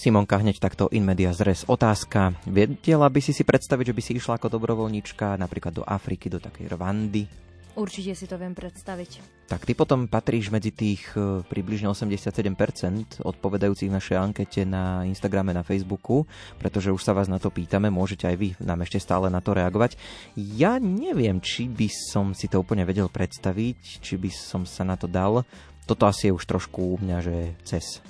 Simonka hneď takto in media zres. Otázka. Vedela by si si predstaviť, že by si išla ako dobrovoľníčka napríklad do Afriky, do takej Rwandy? Určite si to viem predstaviť. Tak ty potom patríš medzi tých e, približne 87% odpovedajúcich našej ankete na Instagrame, na Facebooku, pretože už sa vás na to pýtame, môžete aj vy nám ešte stále na to reagovať. Ja neviem, či by som si to úplne vedel predstaviť, či by som sa na to dal. Toto asi je už trošku u mňa, že cez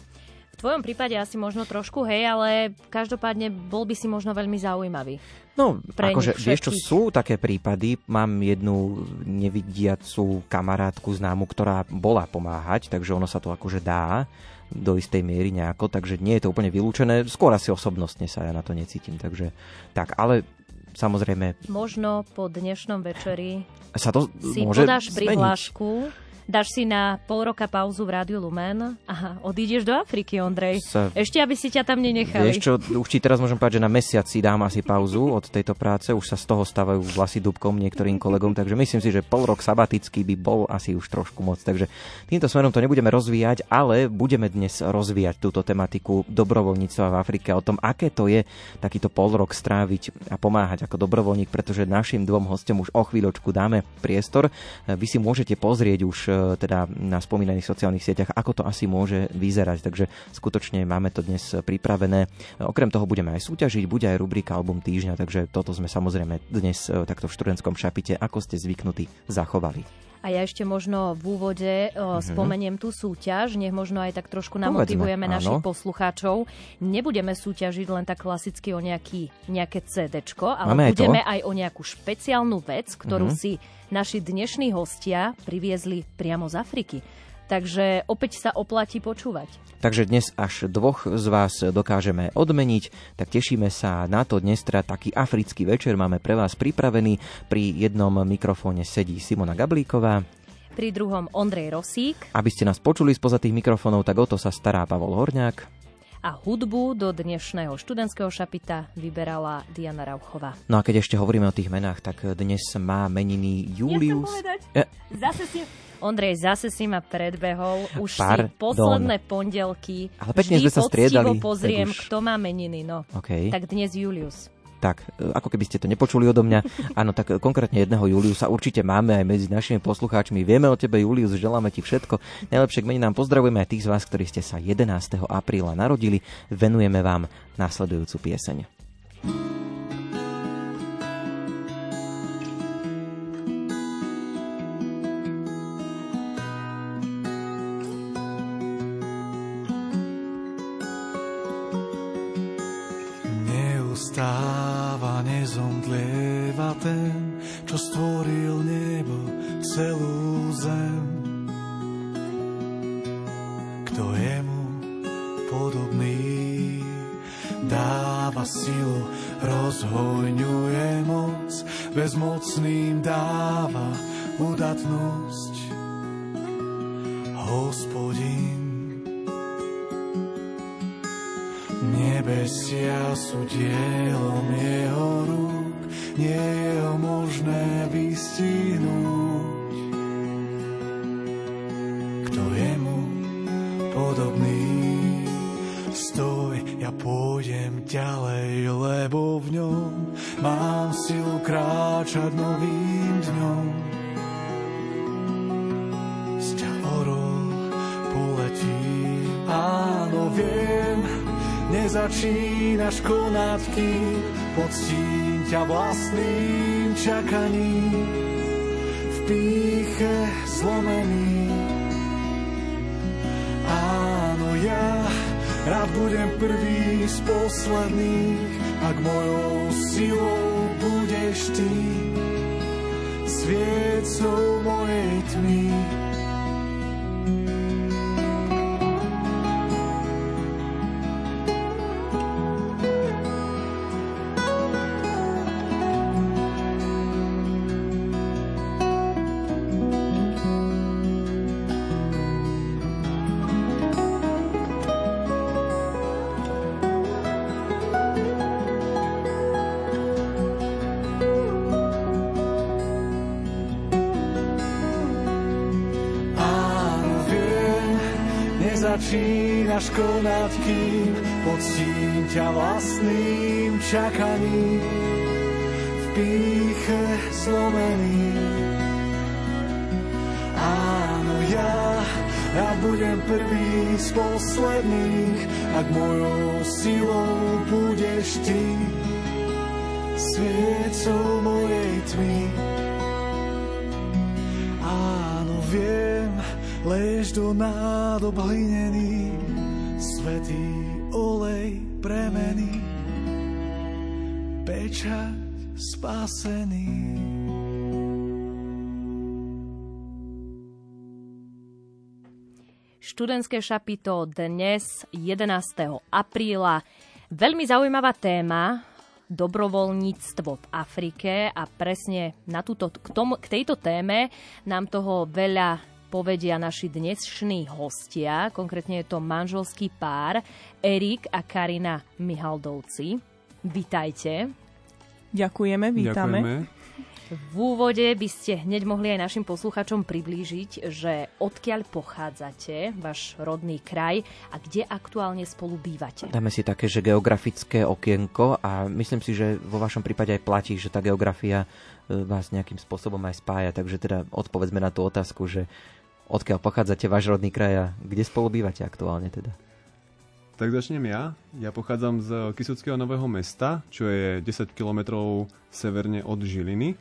tvojom prípade asi možno trošku, hej, ale každopádne bol by si možno veľmi zaujímavý. No, pre akože, vieš čo, sú také prípady. Mám jednu nevidiacu kamarátku známu, ktorá bola pomáhať, takže ono sa to akože dá do istej miery nejako, takže nie je to úplne vylúčené. Skôr asi osobnostne sa ja na to necítim, takže tak, ale samozrejme... Možno po dnešnom večeri sa to si môže podáš prihlášku dáš si na pol roka pauzu v Rádiu Lumen a odídeš do Afriky, Ondrej. Sa... Ešte, aby si ťa tam nenechali. Vieš čo, už ti teraz môžem povedať, že na mesiac si dám asi pauzu od tejto práce, už sa z toho stávajú vlasy dubkom niektorým kolegom, takže myslím si, že pol rok sabatický by bol asi už trošku moc. Takže týmto smerom to nebudeme rozvíjať, ale budeme dnes rozvíjať túto tematiku dobrovoľníctva v Afrike, o tom, aké to je takýto pol rok stráviť a pomáhať ako dobrovoľník, pretože našim dvom hostom už o chvíľočku dáme priestor. Vy si môžete pozrieť už teda na spomínaných sociálnych sieťach, ako to asi môže vyzerať. Takže skutočne máme to dnes pripravené. Okrem toho budeme aj súťažiť, bude aj rubrika Album týždňa, takže toto sme samozrejme dnes e, takto v študentskom šapite, ako ste zvyknutí, zachovali. A ja ešte možno v úvode mm-hmm. spomeniem tú súťaž, nech možno aj tak trošku namotivujeme Povedzme, našich áno. poslucháčov. Nebudeme súťažiť len tak klasicky o nejaký, nejaké CD, ale Máme budeme aj, aj o nejakú špeciálnu vec, ktorú mm-hmm. si naši dnešní hostia priviezli priamo z Afriky. Takže opäť sa oplatí počúvať. Takže dnes až dvoch z vás dokážeme odmeniť, tak tešíme sa na to. Dnes teda taký africký večer máme pre vás pripravený. Pri jednom mikrofóne sedí Simona Gablíková. Pri druhom Ondrej Rosík. Aby ste nás počuli spoza tých mikrofónov, tak o to sa stará Pavol Horňák a hudbu do dnešného študentského šapita vyberala Diana Rauchová. No a keď ešte hovoríme o tých menách, tak dnes má meniny Julius. Ja Zase si... Ondrej, zase si ma predbehol. Už Pardon. si posledné pondelky. Ale pekne sme sa striedali. pozriem, už... kto má meniny. No. Okay. Tak dnes Julius. Tak, e, ako keby ste to nepočuli odo mňa. Áno, tak konkrétne jedného Juliusa určite máme aj medzi našimi poslucháčmi. Vieme o tebe, Julius, želáme ti všetko. Najlepšie k meni nám pozdravujeme aj tých z vás, ktorí ste sa 11. apríla narodili. Venujeme vám následujúcu pieseň. Stáva, konať, kým poctím ťa vlastným čakaním v píche zlomený. Áno, ja, ja budem prvý z posledných, ak mojou silou budeš ty, sviecou mojej tmy. Áno, viem, Lež do nádob hlinený, svetý olej premeny, pečať spasený. Študentské šapito dnes 11. apríla. Veľmi zaujímavá téma, dobrovoľníctvo v Afrike a presne na túto, k, tomu, k tejto téme nám toho veľa povedia naši dnešní hostia. Konkrétne je to manželský pár Erik a Karina Mihaldovci. Vitajte. Ďakujeme, vítame. Ďakujeme. V úvode by ste hneď mohli aj našim posluchačom priblížiť, že odkiaľ pochádzate, váš rodný kraj a kde aktuálne spolu bývate. Dáme si také, že geografické okienko a myslím si, že vo vašom prípade aj platí, že tá geografia e, vás nejakým spôsobom aj spája, takže teda odpovedzme na tú otázku, že odkiaľ pochádzate, váš rodný kraj a kde spolu bývate aktuálne teda? Tak začnem ja. Ja pochádzam z Kisuckého Nového mesta, čo je 10 km severne od Žiliny.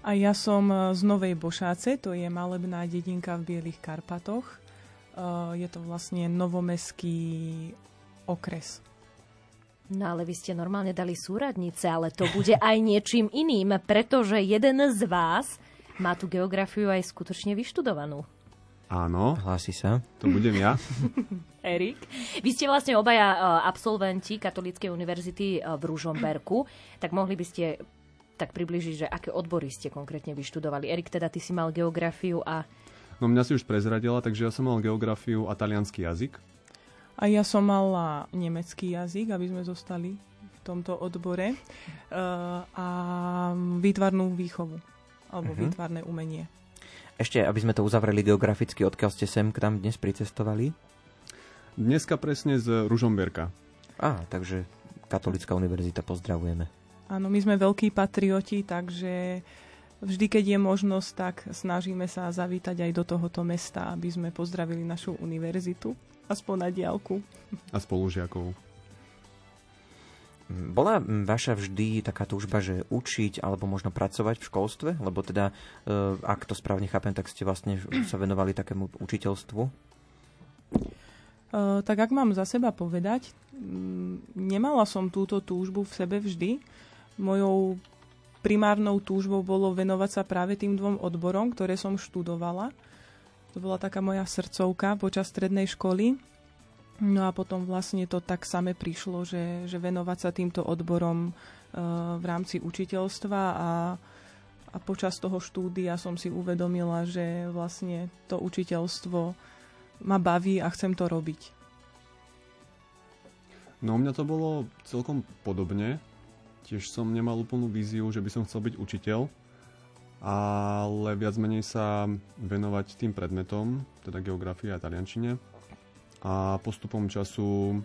A ja som z Novej Bošáce, to je malebná dedinka v Bielých Karpatoch. Je to vlastne novomestský okres. No ale vy ste normálne dali súradnice, ale to bude aj niečím iným, pretože jeden z vás má tú geografiu aj skutočne vyštudovanú. Áno. Hlási sa. To budem ja. Erik. Vy ste vlastne obaja e, absolventi Katolíckej univerzity e, v Ružomberku, tak mohli by ste tak približiť, že aké odbory ste konkrétne vyštudovali. Erik, teda ty si mal geografiu a... No mňa si už prezradila, takže ja som mal geografiu a talianský jazyk. A ja som mala nemecký jazyk, aby sme zostali v tomto odbore. Uh, a výtvarnú výchovu alebo uh-huh. výtvarné umenie. Ešte, aby sme to uzavreli geograficky, odkiaľ ste sem k nám dnes pricestovali? Dneska presne z Ružomberka. Á, takže Katolická univerzita, pozdravujeme. Áno, my sme veľkí patrioti, takže vždy, keď je možnosť, tak snažíme sa zavítať aj do tohoto mesta, aby sme pozdravili našu univerzitu, aspoň na diálku. A spolužiakov. Bola vaša vždy taká túžba, že učiť alebo možno pracovať v školstve? Lebo teda, e, ak to správne chápem, tak ste vlastne sa venovali takému učiteľstvu? Uh, tak ak mám za seba povedať, nemala som túto túžbu v sebe vždy. Mojou primárnou túžbou bolo venovať sa práve tým dvom odborom, ktoré som študovala. To bola taká moja srdcovka počas strednej školy. No a potom vlastne to tak same prišlo, že, že venovať sa týmto odborom uh, v rámci učiteľstva a, a počas toho štúdia som si uvedomila, že vlastne to učiteľstvo ma baví a chcem to robiť. No mňa to bolo celkom podobne. Tiež som nemal úplnú víziu, že by som chcel byť učiteľ, ale viac menej sa venovať tým predmetom, teda geografii a taliančine a postupom času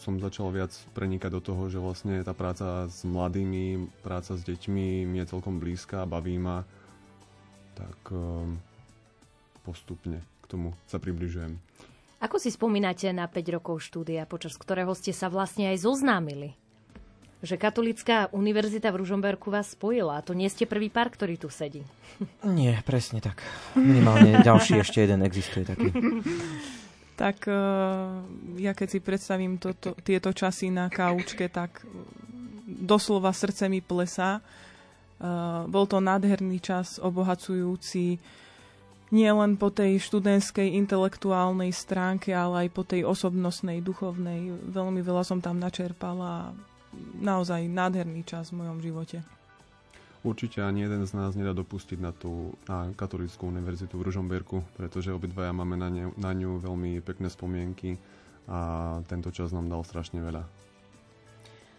som začal viac prenikať do toho, že vlastne tá práca s mladými, práca s deťmi mi je celkom blízka, baví ma, tak um, postupne k tomu sa približujem. Ako si spomínate na 5 rokov štúdia, počas ktorého ste sa vlastne aj zoznámili? Že Katolická univerzita v Ružomberku vás spojila a to nie ste prvý pár, ktorý tu sedí. Nie, presne tak. Minimálne ďalší ešte jeden existuje taký. tak uh, ja keď si predstavím toto, tieto časy na kaučke, tak doslova srdce mi plesá. Uh, bol to nádherný čas, obohacujúci nie len po tej študentskej intelektuálnej stránke, ale aj po tej osobnostnej, duchovnej. Veľmi veľa som tam načerpala. Naozaj nádherný čas v mojom živote. Určite ani jeden z nás nedá dopustiť na tú na katolickú univerzitu v Ružomberku, pretože obidvaja máme na, ne, na ňu veľmi pekné spomienky a tento čas nám dal strašne veľa.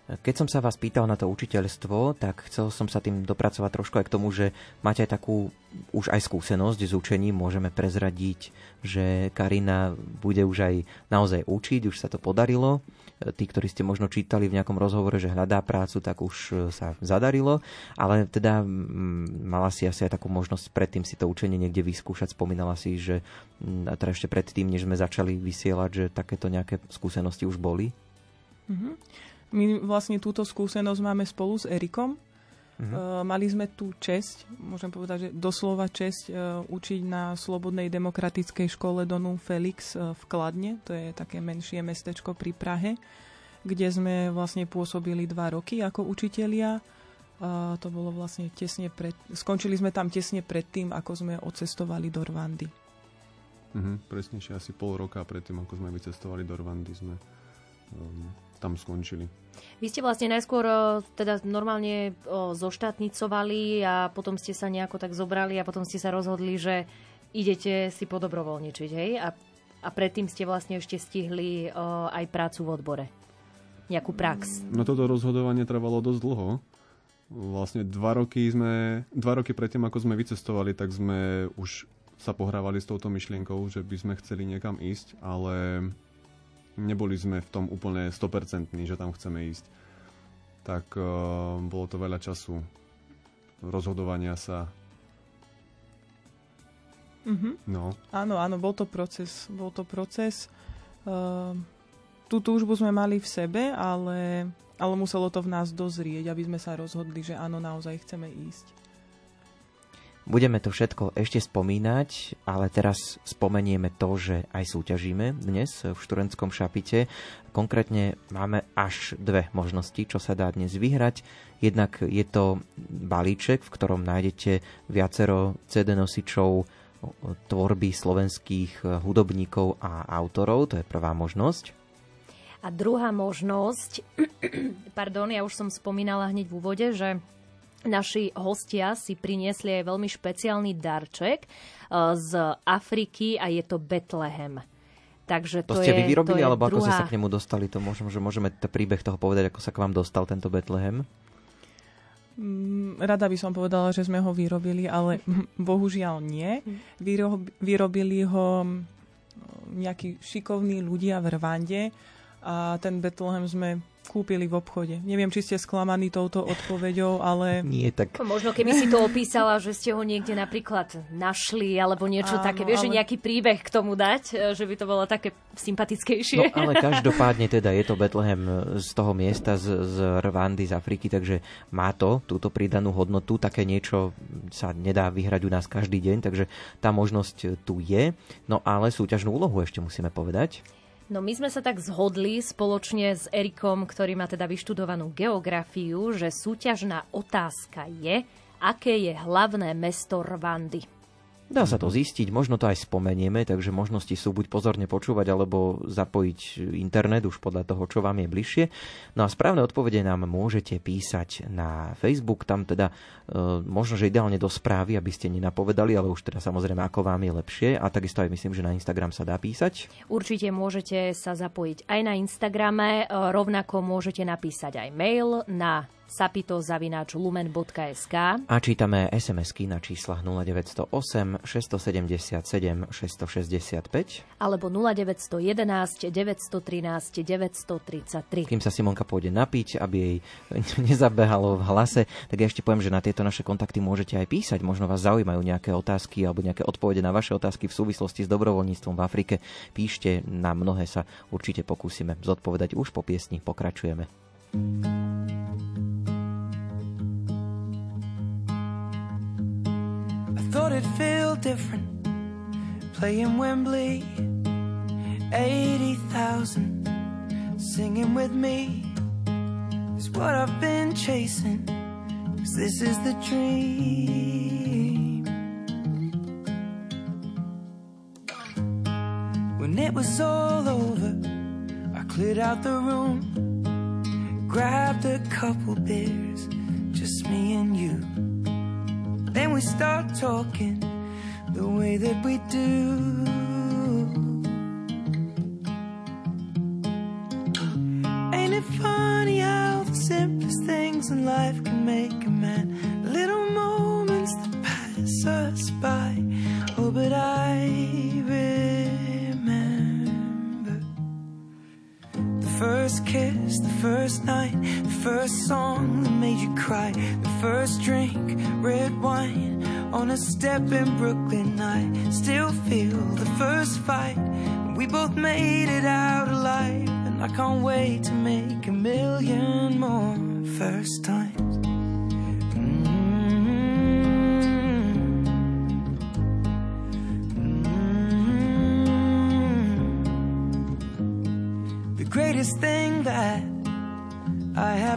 Keď som sa vás pýtal na to učiteľstvo, tak chcel som sa tým dopracovať trošku aj k tomu, že máte aj takú už aj skúsenosť s učením. Môžeme prezradiť, že Karina bude už aj naozaj učiť, už sa to podarilo. Tí, ktorí ste možno čítali v nejakom rozhovore, že hľadá prácu, tak už sa zadarilo. Ale teda mala si asi aj takú možnosť predtým si to učenie niekde vyskúšať. Spomínala si, že a teda ešte predtým, než sme začali vysielať, že takéto nejaké skúsenosti už boli. Mm-hmm. My vlastne túto skúsenosť máme spolu s Erikom. Uh-huh. Uh, mali sme tú česť, môžem povedať, že doslova česť uh, učiť na Slobodnej demokratickej škole Donu Felix uh, v Kladne, to je také menšie mestečko pri Prahe, kde sme vlastne pôsobili dva roky ako učitelia. To bolo vlastne tesne pred... Skončili sme tam tesne pred tým, ako sme odcestovali do Rwandy. Uh-huh, presnejšie asi pol roka predtým, ako sme vycestovali do Rwandy, sme tam skončili. Vy ste vlastne najskôr teda normálne zoštátnicovali a potom ste sa nejako tak zobrali a potom ste sa rozhodli, že idete si podobrovoľničiť, hej? A, a predtým ste vlastne ešte stihli o, aj prácu v odbore. Nejakú prax. No toto rozhodovanie trvalo dosť dlho. Vlastne dva roky sme, dva roky predtým, ako sme vycestovali, tak sme už sa pohrávali s touto myšlienkou, že by sme chceli niekam ísť, ale neboli sme v tom úplne 100% že tam chceme ísť. Tak uh, bolo to veľa času rozhodovania sa. Mm-hmm. No. Áno, áno, bol to proces. Bol to proces. Uh, tú túžbu sme mali v sebe, ale, ale muselo to v nás dozrieť, aby sme sa rozhodli, že áno, naozaj chceme ísť. Budeme to všetko ešte spomínať, ale teraz spomenieme to, že aj súťažíme dnes v študentskom šapite. Konkrétne máme až dve možnosti, čo sa dá dnes vyhrať. Jednak je to balíček, v ktorom nájdete viacero CD nosičov tvorby slovenských hudobníkov a autorov. To je prvá možnosť. A druhá možnosť, pardon, ja už som spomínala hneď v úvode, že Naši hostia si priniesli aj veľmi špeciálny darček eh, z Afriky a je to Betlehem. Takže to, to ste je, vy vyrobili, alebo druhá... ako ste sa k nemu dostali? To môžeme, že môžeme ten príbeh toho povedať, ako sa k vám dostal tento Betlehem? Mm, rada by som povedala, že sme ho vyrobili, ale bohužiaľ nie. Vyrobili ho mm, nejakí šikovní ľudia v Rwande a ten Betlehem sme kúpili v obchode. Neviem, či ste sklamaní touto odpoveďou, ale... Nie, tak... Možno keby si to opísala, že ste ho niekde napríklad našli, alebo niečo Áno, také, vieš, ale... že nejaký príbeh k tomu dať, e, že by to bolo také sympatickejšie. No ale každopádne teda je to Betlehem z toho miesta, z, z Rwandy, z Afriky, takže má to túto pridanú hodnotu, také niečo sa nedá vyhrať u nás každý deň, takže tá možnosť tu je. No ale súťažnú úlohu ešte musíme povedať. No my sme sa tak zhodli spoločne s Erikom, ktorý má teda vyštudovanú geografiu, že súťažná otázka je, aké je hlavné mesto Rwandy. Dá sa to zistiť, možno to aj spomenieme, takže možnosti sú buď pozorne počúvať, alebo zapojiť internet už podľa toho, čo vám je bližšie. No a správne odpovede nám môžete písať na Facebook, tam teda e, možno, že ideálne do správy, aby ste nenapovedali, ale už teda samozrejme, ako vám je lepšie. A takisto aj myslím, že na Instagram sa dá písať. Určite môžete sa zapojiť aj na Instagrame, e, rovnako môžete napísať aj mail na sapito.lumen.sk A čítame SMS-ky na číslach 0908 677 665 alebo 0911 913 933. Kým sa Simonka pôjde napiť, aby jej nezabehalo v hlase, tak ja ešte poviem, že na tieto naše kontakty môžete aj písať. Možno vás zaujímajú nejaké otázky alebo nejaké odpovede na vaše otázky v súvislosti s dobrovoľníctvom v Afrike. Píšte, na mnohé sa určite pokúsime zodpovedať už po piesni. Pokračujeme. Thought it'd feel different playing Wembley. 80,000 singing with me is what I've been chasing. Cause this is the dream. When it was all over, I cleared out the room, grabbed a couple beers, just me and you. Then we start talking the way that we do. Ain't it funny how the simplest things in life can make a man. Little moments that pass us by. First kiss, the first night, the first song that made you cry, the first drink, red wine on a step in Brooklyn. I still feel the first fight. We both made it out alive, and I can't wait to make a million more first times.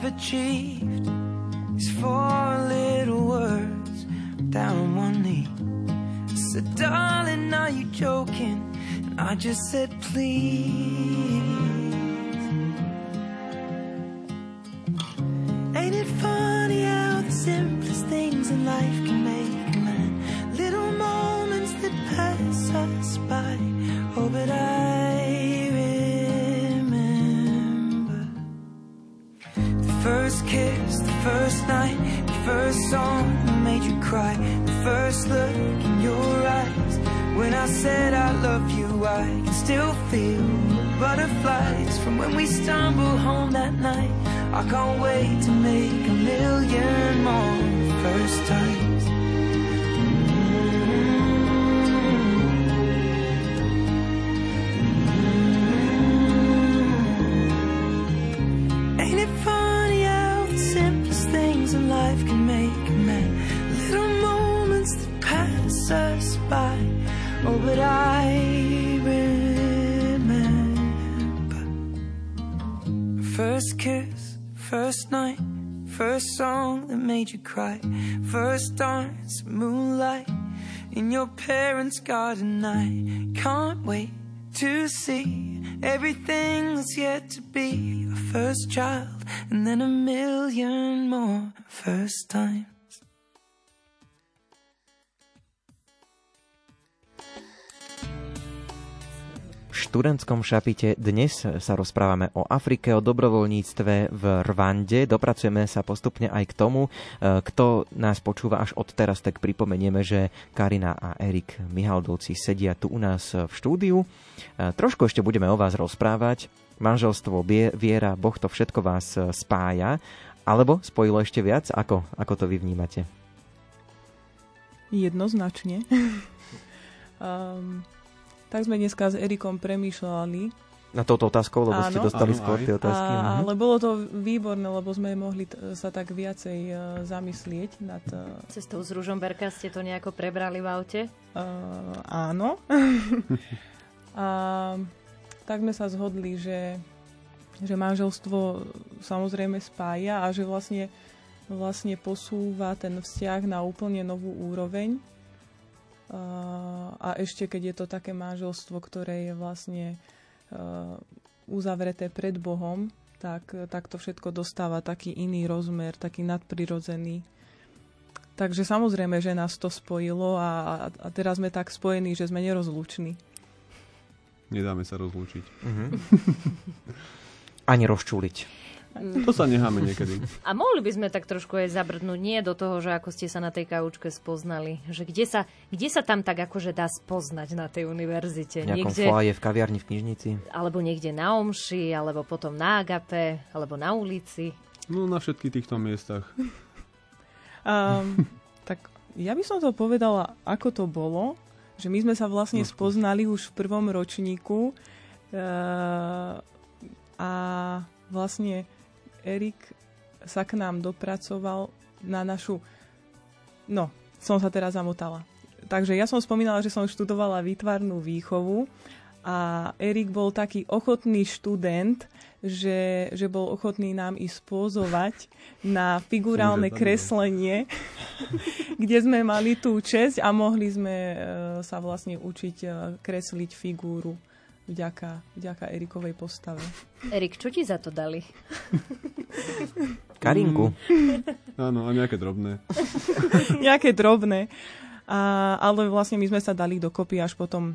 Achieved is four little words down on one knee. I said, darling, are you joking? And I just said, please. Still feel the butterflies from when we stumbled home that night. I can't wait to make a million more first times. Ain't it funny how the simplest things in life can make a man? Little moments that pass us by. Oh, but I first kiss, first night, first song that made you cry, first dance, moonlight in your parents' garden. I can't wait to see everything that's yet to be. A first child, and then a million more first times. Študentskom šapite dnes sa rozprávame o Afrike, o dobrovoľníctve v Rwande. Dopracujeme sa postupne aj k tomu, e, kto nás počúva až od teraz, tak pripomenieme, že Karina a Erik Mihaldovci sedia tu u nás v štúdiu. E, trošku ešte budeme o vás rozprávať. Manželstvo, viera, Boh to všetko vás e, spája. Alebo spojilo ešte viac? Ako, ako to vy vnímate? Jednoznačne. um, tak sme dneska s Erikom premýšľali. Na touto otázkou, lebo áno, ste dostali áno, skôr tie otázky. A, mhm. ale bolo to výborné, lebo sme mohli t- sa tak viacej uh, zamyslieť nad... Uh, Cestou z Ružomberka ste to nejako prebrali v aute? Uh, áno. a tak sme sa zhodli, že, že manželstvo samozrejme spája a že vlastne, vlastne posúva ten vzťah na úplne novú úroveň a ešte keď je to také manželstvo, ktoré je vlastne uzavreté pred Bohom, tak, tak to všetko dostáva taký iný rozmer, taký nadprirodzený. Takže samozrejme, že nás to spojilo a, a teraz sme tak spojení, že sme nerozluční. Nedáme sa rozlúčiť. Mm-hmm. Ani rozčúliť. To sa necháme niekedy. A mohli by sme tak trošku aj zabrdnúť, nie do toho, že ako ste sa na tej kaučke spoznali. Že kde sa, kde sa tam tak akože dá spoznať na tej univerzite? V nejakom niekde, foaje, v kaviarni, v knižnici? Alebo niekde na Omši, alebo potom na Agape, alebo na ulici? No na všetkých týchto miestach. um, tak ja by som to povedala, ako to bolo. Že my sme sa vlastne no. spoznali už v prvom ročníku uh, a vlastne Erik sa k nám dopracoval na našu... No, som sa teraz zamotala. Takže ja som spomínala, že som študovala výtvarnú výchovu a Erik bol taký ochotný študent, že, že bol ochotný nám ísť pozovať na figurálne kreslenie, kde sme mali tú česť a mohli sme uh, sa vlastne učiť uh, kresliť figúru vďaka, vďaka Erikovej postave. Erik, čo ti za to dali? Karinku. Mm, áno, a nejaké drobné. nejaké drobné. A, ale vlastne my sme sa dali dokopy až potom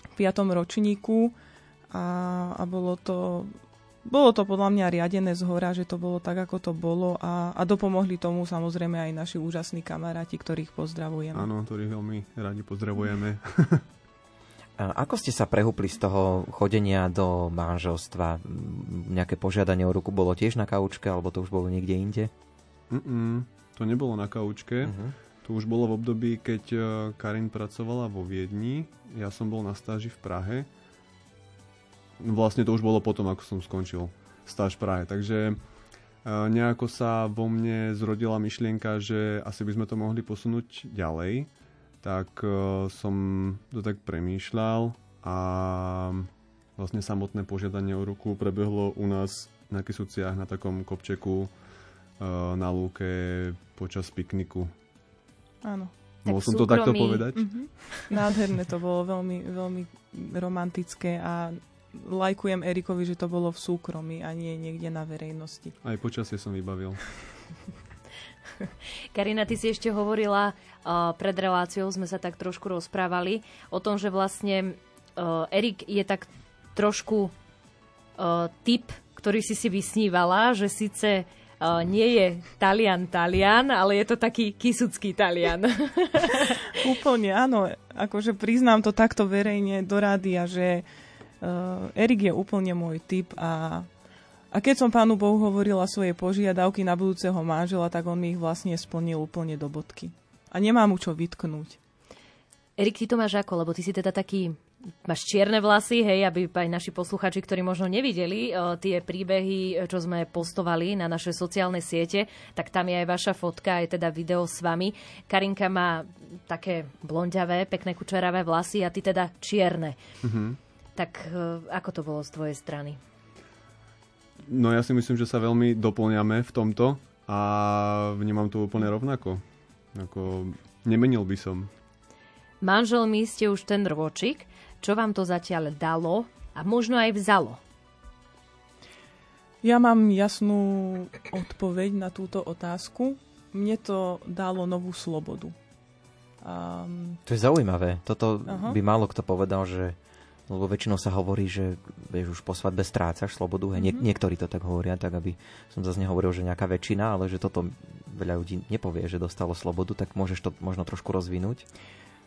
v piatom ročníku a, a bolo to bolo to podľa mňa riadené z hora, že to bolo tak, ako to bolo a, a dopomohli tomu samozrejme aj naši úžasní kamaráti, ktorých pozdravujeme. Áno, ktorých veľmi radi pozdravujeme. Ako ste sa prehúpli z toho chodenia do manželstva? Nejaké požiadanie o ruku bolo tiež na kaučke, alebo to už bolo niekde inde? Mm-mm, to nebolo na kaučke. Uh-huh. To už bolo v období, keď e, Karin pracovala vo Viedni. Ja som bol na stáži v Prahe vlastne to už bolo potom, ako som skončil stáž v Prahe. Takže e, nejako sa vo mne zrodila myšlienka, že asi by sme to mohli posunúť ďalej. Tak e, som to tak premýšľal a vlastne samotné požiadanie o ruku prebehlo u nás na Kisuciach na takom kopčeku e, na lúke počas pikniku. Áno. Mohol som to takto povedať? Mm-hmm. Nádherné to bolo, veľmi, veľmi romantické a lajkujem Erikovi, že to bolo v súkromí a nie niekde na verejnosti. Aj počasie som vybavil. Karina, ty si ešte hovorila, uh, pred reláciou sme sa tak trošku rozprávali o tom, že vlastne uh, Erik je tak trošku uh, typ, ktorý si si vysnívala, že síce uh, nie je Talian Talian, ale je to taký kisucký Talian. Úplne, áno. Akože priznám to takto verejne do rádia, že Erik je úplne môj typ a, a keď som pánu Bohu hovorila svoje požiadavky na budúceho manžela, tak on mi ich vlastne splnil úplne do bodky. A nemám mu čo vytknúť. Erik, ty to máš ako? Lebo ty si teda taký máš čierne vlasy, hej, aby aj naši posluchači, ktorí možno nevideli uh, tie príbehy, čo sme postovali na naše sociálne siete, tak tam je aj vaša fotka, aj teda video s vami. Karinka má také blondiavé, pekné kučeravé vlasy a ty teda čierne. Mm-hmm. Tak e, ako to bolo z tvojej strany? No ja si myslím, že sa veľmi doplňame v tomto a vnímam to úplne rovnako. Ako, nemenil by som. Manželmi ste už ten ročík. Čo vám to zatiaľ dalo a možno aj vzalo? Ja mám jasnú odpoveď na túto otázku. Mne to dalo novú slobodu. Um... To je zaujímavé. Toto Aha. by málo kto povedal, že lebo väčšinou sa hovorí, že vieš, už po svadbe strácaš slobodu. Mm-hmm. Nie, mhm. niektorí to tak hovoria, tak aby som zase nehovoril, že nejaká väčšina, ale že toto veľa ľudí nepovie, že dostalo slobodu, tak môžeš to možno trošku rozvinúť.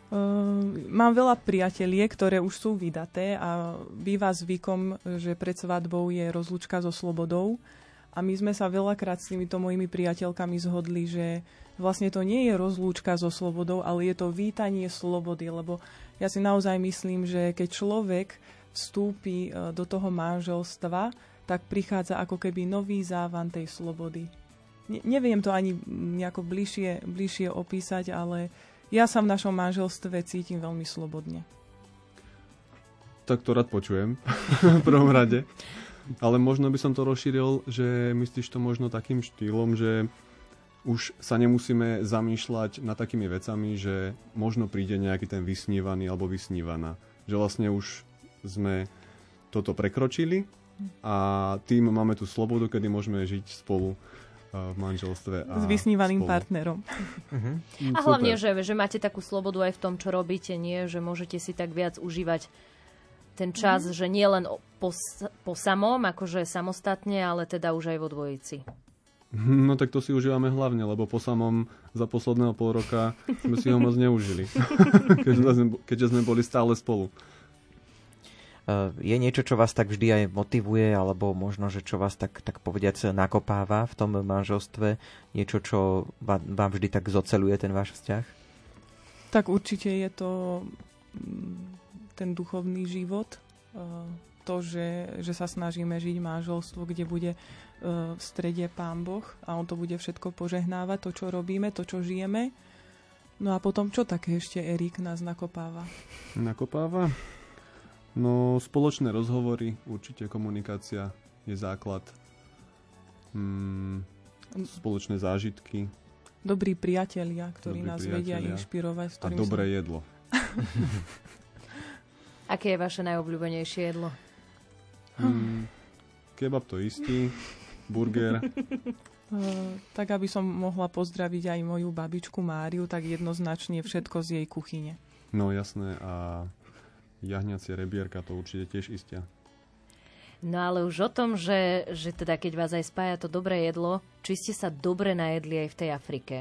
Uh, mám veľa priatelie, ktoré už sú vydaté a býva zvykom, že pred svadbou je rozlúčka so slobodou. A my sme sa veľakrát s týmito mojimi priateľkami zhodli, že vlastne to nie je rozlúčka so slobodou, ale je to vítanie slobody, lebo ja si naozaj myslím, že keď človek vstúpi e, do toho manželstva, tak prichádza ako keby nový závan tej slobody. Ne, neviem to ani nejako bližšie, bližšie opísať, ale ja sa v našom manželstve cítim veľmi slobodne. Tak to rád počujem, v prvom rade. Ale možno by som to rozšíril, že myslíš to možno takým štýlom, že už sa nemusíme zamýšľať nad takými vecami, že možno príde nejaký ten vysnívaný alebo vysnívaná. Že vlastne už sme toto prekročili a tým máme tú slobodu, kedy môžeme žiť spolu v manželstve. A s vysnívaným spolu. partnerom. Uh-huh. A hlavne, že, že máte takú slobodu aj v tom, čo robíte, nie? Že môžete si tak viac užívať ten čas, uh-huh. že nie len po, po samom, akože samostatne, ale teda už aj vo dvojici. No tak to si užívame hlavne, lebo po samom za posledného pol roka sme si ho moc neužili. keďže, sme, keďže sme boli stále spolu. Eh, je niečo, čo vás tak vždy aj motivuje, alebo možno, že čo vás tak, tak povediac nakopáva v tom manželstve? Niečo, čo vám vždy tak zoceluje ten váš vzťah? Tak určite je to mm, ten duchovný život. Eh, to, že, že sa snažíme žiť manželstvo, kde bude v strede Pán Boh a On to bude všetko požehnávať, to, čo robíme, to, čo žijeme. No a potom, čo také ešte Erik nás nakopáva? Nakopáva? No, spoločné rozhovory, určite komunikácia je základ. Mm, spoločné zážitky. Dobrí priatelia, ktorí Dobrí nás priatelia. vedia inšpirovať. A dobré sa... jedlo. Aké je vaše najobľúbenejšie jedlo? Hmm, kebab to istý burger. Uh, tak aby som mohla pozdraviť aj moju babičku Máriu, tak jednoznačne všetko z jej kuchyne. No jasné a jahňacie rebierka to určite tiež istia. No ale už o tom, že, že teda keď vás aj spája to dobré jedlo, či ste sa dobre najedli aj v tej Afrike,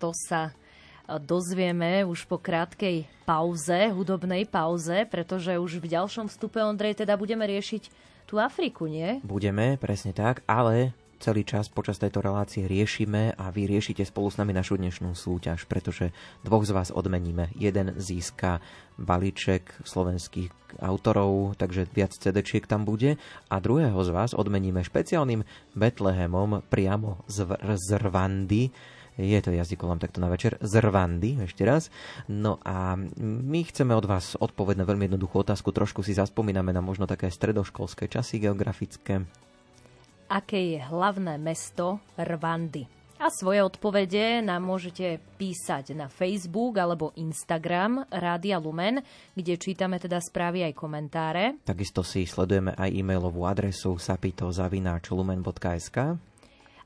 to sa e, dozvieme už po krátkej pauze, hudobnej pauze, pretože už v ďalšom vstupe, Ondrej, teda budeme riešiť tú Afriku, nie? Budeme, presne tak, ale celý čas počas tejto relácie riešime a vy riešite spolu s nami našu dnešnú súťaž, pretože dvoch z vás odmeníme. Jeden získa balíček slovenských autorov, takže viac cd tam bude a druhého z vás odmeníme špeciálnym Betlehemom priamo z, z Rwandy je to jazykolom takto na večer, z Rwandy, ešte raz. No a my chceme od vás odpovedť na veľmi jednoduchú otázku, trošku si zaspomíname na možno také stredoškolské časy geografické aké je hlavné mesto Rwandy. A svoje odpovede nám môžete písať na Facebook alebo Instagram Rádia Lumen, kde čítame teda správy aj komentáre. Takisto si sledujeme aj e-mailovú adresu sapitozavináčlumen.sk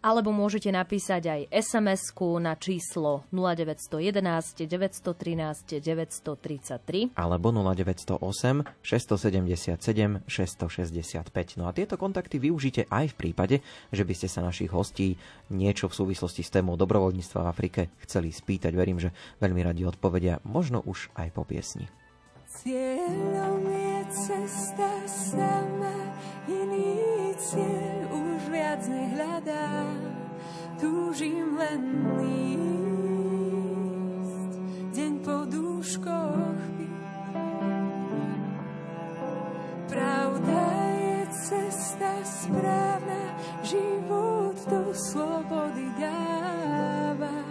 alebo môžete napísať aj sms na číslo 0911 913 933 alebo 0908 677 665. No a tieto kontakty využite aj v prípade, že by ste sa našich hostí niečo v súvislosti s témou dobrovoľníctva v Afrike chceli spýtať. Verím, že veľmi radi odpovedia, možno už aj po piesni. Cieľom je cesta sama, iný cieľ už viac nehľadám. Túžim len ísť, deň po dúškoch Pravda je cesta správna, život do slobody dáva.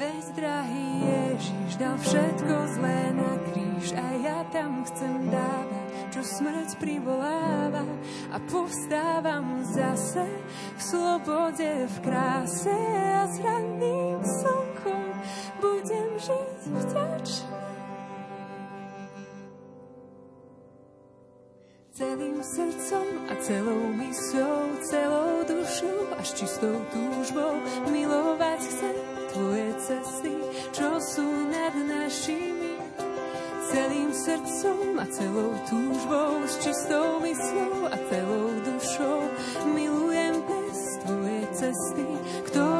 Veď drahý Ježiš dal všetko zlé na kríž a ja tam chcem dávať, čo smrť privoláva a povstávam zase v slobode, v kráse a s ranným slnkom budem žiť vďačný. Celým srdcom a celou mysľou, celou dušou až čistou túžbou milovať chcem Tvoje cesty, čo sú nad našimi. Celým srdcom a celou túžbou, s čistou mysľou a celou dušou milujem bez Tvoje cesty, ktoré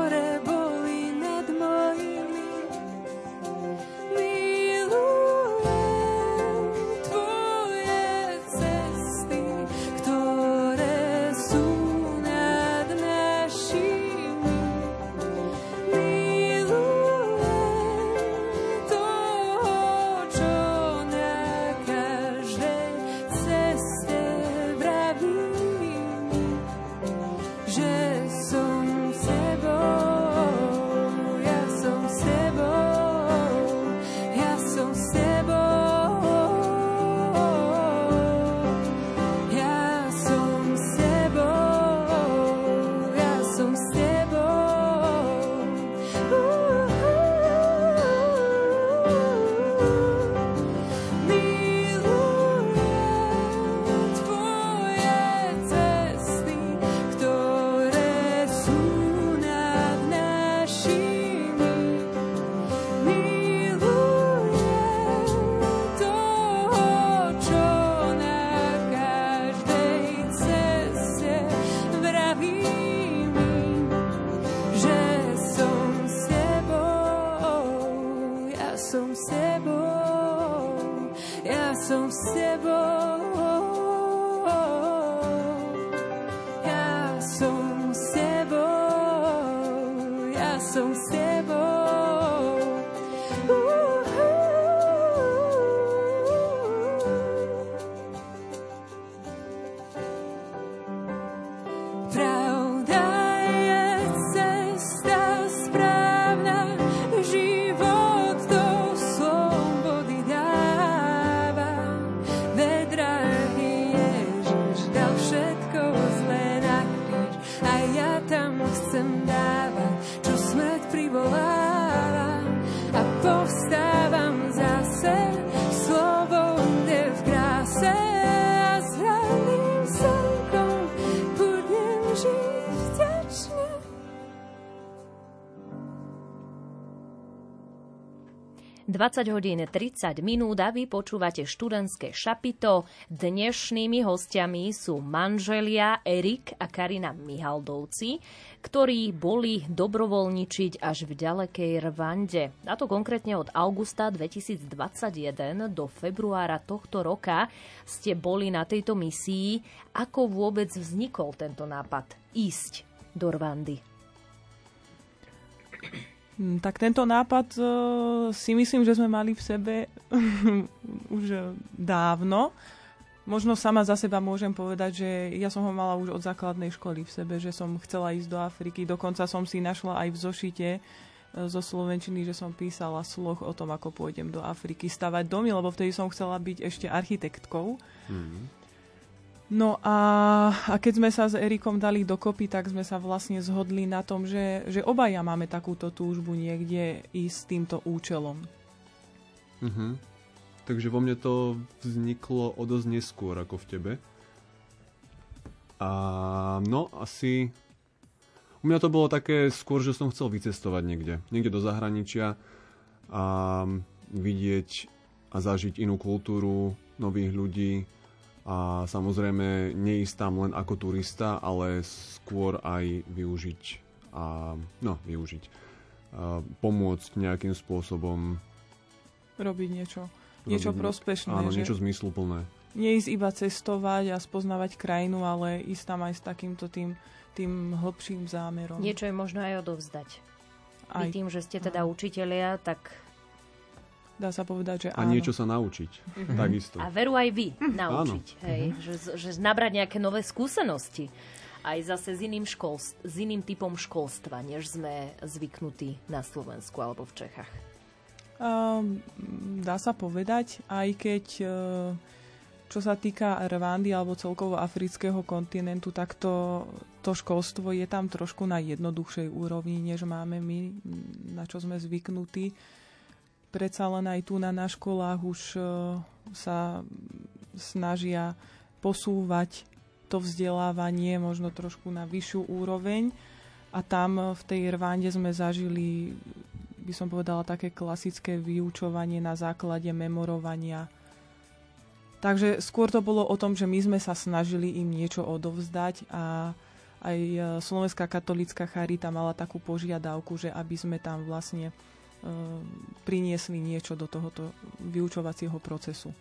20 hodín 30 minút a vy počúvate študentské šapito. Dnešnými hostiami sú manželia Erik a Karina Mihaldovci, ktorí boli dobrovoľničiť až v ďalekej Rwande. A to konkrétne od augusta 2021 do februára tohto roka ste boli na tejto misii. Ako vôbec vznikol tento nápad ísť do Rwandy? Hm, tak tento nápad uh, si myslím, že sme mali v sebe už dávno. Možno sama za seba môžem povedať, že ja som ho mala už od základnej školy v sebe, že som chcela ísť do Afriky. Dokonca som si našla aj v zošite e, zo Slovenčiny, že som písala sloh o tom, ako pôjdem do Afriky stavať domy, lebo vtedy som chcela byť ešte architektkou. Mm-hmm. No a, a keď sme sa s Erikom dali dokopy, tak sme sa vlastne zhodli na tom, že, že obaja máme takúto túžbu niekde ísť s týmto účelom. Uh-huh. Takže vo mne to vzniklo o dosť neskôr ako v tebe. A no, asi... U mňa to bolo také skôr, že som chcel vycestovať niekde. Niekde do zahraničia a vidieť a zažiť inú kultúru, nových ľudí, a samozrejme neísť tam len ako turista, ale skôr aj využiť a no, využiť a pomôcť nejakým spôsobom robiť niečo, niečo robiť, prospešné. Áno, že niečo zmysluplné. Neísť iba cestovať a spoznávať krajinu, ale ísť tam aj s takýmto tým, tým hlbším zámerom. Niečo je možno aj odovzdať. Aj. Vy tým, že ste teda učitelia, tak Dá sa povedať, že áno. A niečo sa naučiť. Mm-hmm. Takisto. A veru aj vy naučiť. Hej? Mm-hmm. Že, že nabrať nejaké nové skúsenosti. Aj zase s iným, školst- s iným typom školstva, než sme zvyknutí na Slovensku alebo v Čechách. Um, dá sa povedať, aj keď uh, čo sa týka Rwandy alebo celkovo afrického kontinentu, tak to, to školstvo je tam trošku na jednoduchšej úrovni, než máme my, na čo sme zvyknutí predsa len aj tu na, na školách už uh, sa snažia posúvať to vzdelávanie možno trošku na vyššiu úroveň a tam v tej Rwande sme zažili by som povedala také klasické vyučovanie na základe memorovania. Takže skôr to bolo o tom, že my sme sa snažili im niečo odovzdať a aj e, Slovenská katolická charita mala takú požiadavku, že aby sme tam vlastne priniesli niečo do tohoto vyučovacieho procesu.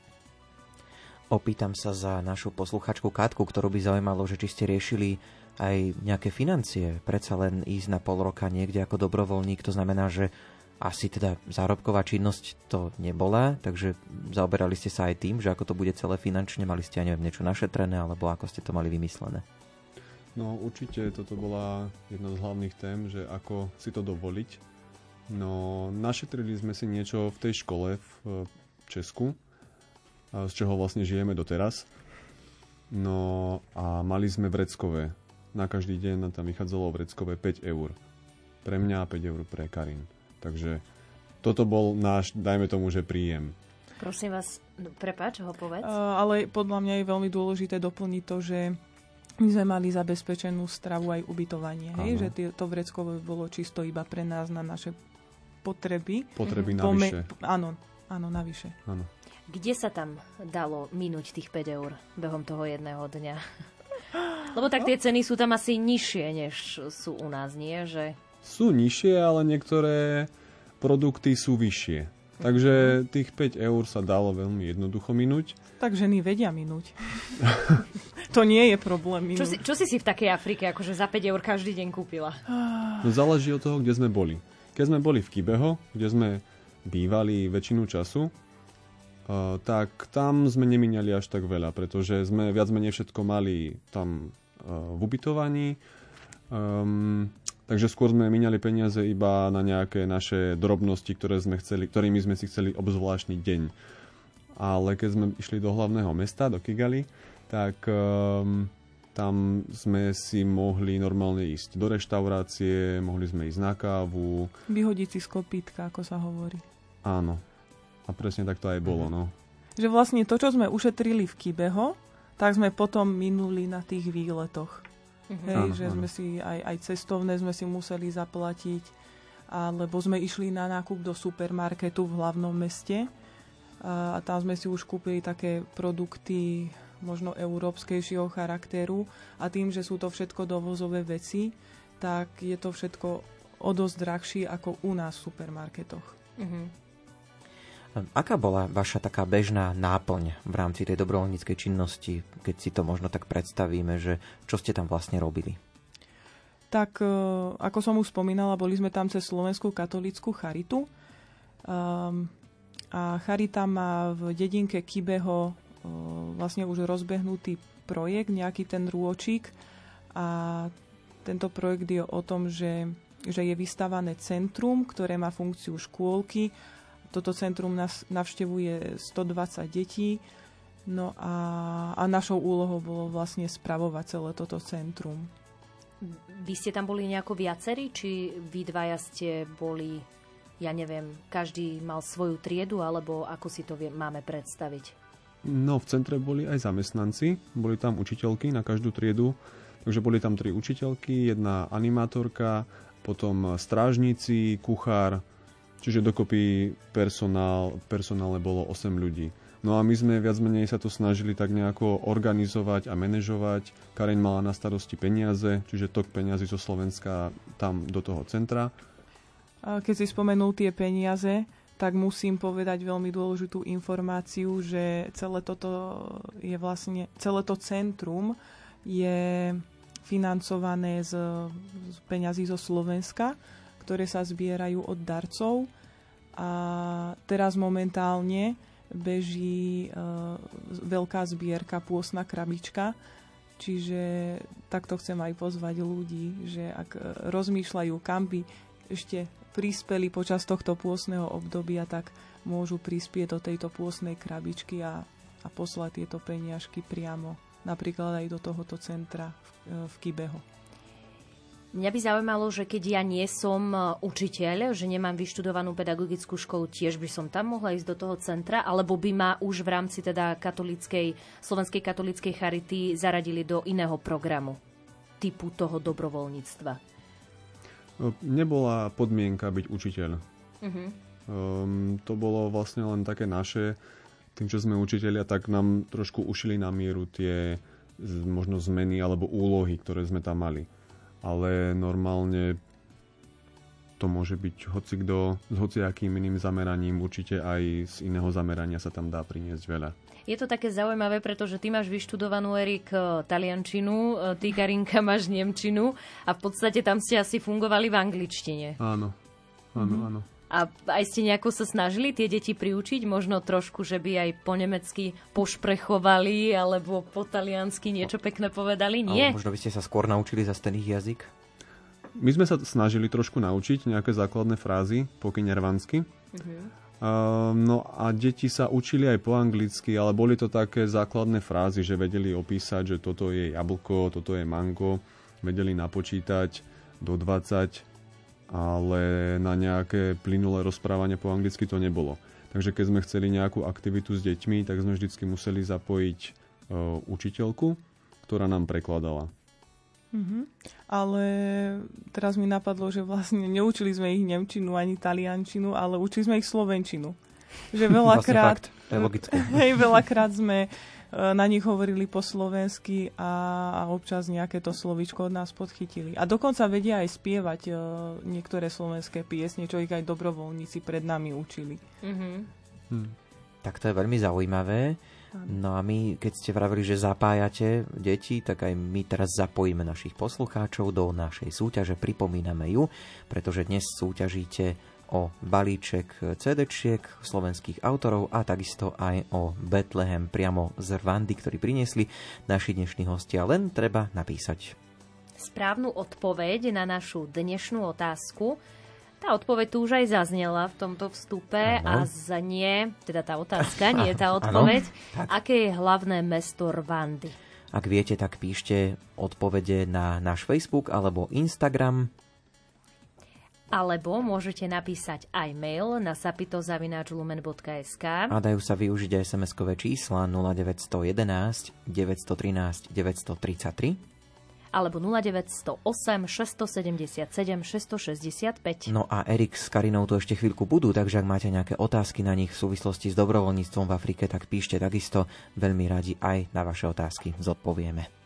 Opýtam sa za našu posluchačku Katku, ktorú by zaujímalo, že či ste riešili aj nejaké financie, predsa len ísť na pol roka niekde ako dobrovoľník, to znamená, že asi teda zárobková činnosť to nebola, takže zaoberali ste sa aj tým, že ako to bude celé finančne, mali ste, aj neviem, niečo našetrené, alebo ako ste to mali vymyslené? No určite toto bola jedna z hlavných tém, že ako si to dovoliť, No, našetrili sme si niečo v tej škole v Česku, z čoho vlastne žijeme doteraz. No a mali sme vreckové. Na každý deň nám tam vychádzalo vreckové 5 eur. Pre mňa a 5 eur pre Karin. Takže toto bol náš, dajme tomu, že príjem. Prosím vás, no, prepáč, ho povedz. Uh, ale podľa mňa je veľmi dôležité doplniť to, že my sme mali zabezpečenú stravu aj ubytovanie. Hej? Že to vreckové bolo čisto iba pre nás na naše potreby. Potreby mm-hmm. navyše. Pome- áno, áno, navyše. Áno. Kde sa tam dalo minúť tých 5 eur behom toho jedného dňa? Lebo tak tie ceny sú tam asi nižšie, než sú u nás, nie? Že... Sú nižšie, ale niektoré produkty sú vyššie. Takže tých 5 eur sa dalo veľmi jednoducho minúť. Tak ženy vedia minúť. to nie je problém minúť. Čo si, čo si si v takej Afrike akože za 5 eur každý deň kúpila? No záleží od toho, kde sme boli. Keď sme boli v Kibeho, kde sme bývali väčšinu času, tak tam sme nemínali až tak veľa, pretože sme viac menej všetko mali tam v ubytovaní. Um, takže skôr sme míňali peniaze iba na nejaké naše drobnosti, ktoré sme chceli, ktorými sme si chceli obzvláštny deň. Ale keď sme išli do hlavného mesta, do Kigali, tak um, tam sme si mohli normálne ísť do reštaurácie, mohli sme ísť na kávu. Vyhodiť si z kopítka, ako sa hovorí. Áno. A presne tak to aj bolo, no. Že vlastne to, čo sme ušetrili v Kibeho, tak sme potom minuli na tých výletoch. Mhm. Hej, áno, že áno. sme si aj, aj cestovné sme si museli zaplatiť. alebo sme išli na nákup do supermarketu v hlavnom meste a tam sme si už kúpili také produkty možno európskejšieho charakteru a tým, že sú to všetko dovozové veci, tak je to všetko o dosť drahšie ako u nás v supermarketoch. Mm-hmm. Aká bola vaša taká bežná náplň v rámci tej dobrovoľníckej činnosti, keď si to možno tak predstavíme, že čo ste tam vlastne robili? Tak, e, ako som už spomínala, boli sme tam cez Slovenskú katolickú charitu. Um, a Charita má v dedinke Kibeho vlastne už rozbehnutý projekt, nejaký ten rôčik a tento projekt je o tom, že, že je vystavané centrum, ktoré má funkciu škôlky. Toto centrum nás navštevuje 120 detí no a, a našou úlohou bolo vlastne spravovať celé toto centrum. Vy ste tam boli nejako viacerí, či vy dvaja ste boli ja neviem, každý mal svoju triedu, alebo ako si to vie, máme predstaviť? No, v centre boli aj zamestnanci, boli tam učiteľky na každú triedu, takže boli tam tri učiteľky, jedna animátorka, potom strážnici, kuchár, čiže dokopy personál, personále bolo 8 ľudí. No a my sme viac menej sa to snažili tak nejako organizovať a manažovať. Kareň mala na starosti peniaze, čiže tok peniazy zo Slovenska tam do toho centra keď si spomenul tie peniaze, tak musím povedať veľmi dôležitú informáciu, že celé toto je vlastne, celé to centrum je financované z, z peňazí zo Slovenska, ktoré sa zbierajú od darcov. A teraz momentálne beží e, veľká zbierka pôsna krabička, čiže takto chcem aj pozvať ľudí, že ak rozmýšľajú, kam by ešte prispeli počas tohto pôsneho obdobia, tak môžu prispieť do tejto pôsnej krabičky a, a poslať tieto peniažky priamo napríklad aj do tohoto centra v, v Kibeho. Mňa by zaujímalo, že keď ja nie som e, učiteľ, že nemám vyštudovanú pedagogickú školu, tiež by som tam mohla ísť do toho centra, alebo by ma už v rámci teda katolíckej, slovenskej katolíckej charity zaradili do iného programu typu toho dobrovoľníctva. Nebola podmienka byť učiteľ. Uh-huh. Um, to bolo vlastne len také naše, tým, čo sme učiteľia, tak nám trošku ušili na mieru tie možno zmeny alebo úlohy, ktoré sme tam mali. Ale normálne to môže byť hoci kto s hociakým iným zameraním, určite aj z iného zamerania sa tam dá priniesť veľa. Je to také zaujímavé, pretože ty máš vyštudovanú, Erik, e, taliančinu, e, ty, Karinka, máš nemčinu a v podstate tam ste asi fungovali v angličtine. Áno, áno, mm-hmm. áno. A aj ste nejako sa snažili tie deti priučiť? Možno trošku, že by aj po nemecky pošprechovali alebo po taliansky niečo pekné povedali? Nie? Ale možno by ste sa skôr naučili za ten ich jazyk? My sme sa snažili trošku naučiť nejaké základné frázy po kinervansky. Mm-hmm. Uh, no a deti sa učili aj po anglicky, ale boli to také základné frázy, že vedeli opísať, že toto je jablko, toto je mango, vedeli napočítať do 20, ale na nejaké plynulé rozprávanie po anglicky to nebolo. Takže keď sme chceli nejakú aktivitu s deťmi, tak sme vždycky museli zapojiť uh, učiteľku, ktorá nám prekladala. Mm-hmm. Ale teraz mi napadlo, že vlastne neučili sme ich nemčinu ani taliančinu, ale učili sme ich slovenčinu. Že veľakrát... vlastne je logické. Hej, veľakrát sme e, na nich hovorili po slovensky a, a občas nejaké to slovičko od nás podchytili. A dokonca vedia aj spievať uh, niektoré slovenské piesne, čo ich aj dobrovoľníci pred nami učili. Mm-hmm. Hm. Tak to je veľmi zaujímavé. No a my, keď ste vravili, že zapájate deti, tak aj my teraz zapojíme našich poslucháčov do našej súťaže, pripomíname ju, pretože dnes súťažíte o balíček CD-čiek slovenských autorov a takisto aj o Bethlehem priamo z Rwandy, ktorý priniesli naši dnešní hostia. Len treba napísať správnu odpoveď na našu dnešnú otázku tá odpoveď tu už aj zaznela v tomto vstupe ano. a znie, teda tá otázka, nie tá odpoveď. Aké je hlavné mesto Rwandy? Ak viete, tak píšte odpovede na náš Facebook alebo Instagram. Alebo môžete napísať aj mail na sapitozavináčlumen.sk A dajú sa využiť aj SMS-kové čísla 0911 913 933 alebo 0908 677 665. No a Erik s Karinou tu ešte chvíľku budú, takže ak máte nejaké otázky na nich v súvislosti s dobrovoľníctvom v Afrike, tak píšte takisto. Veľmi radi aj na vaše otázky zodpovieme.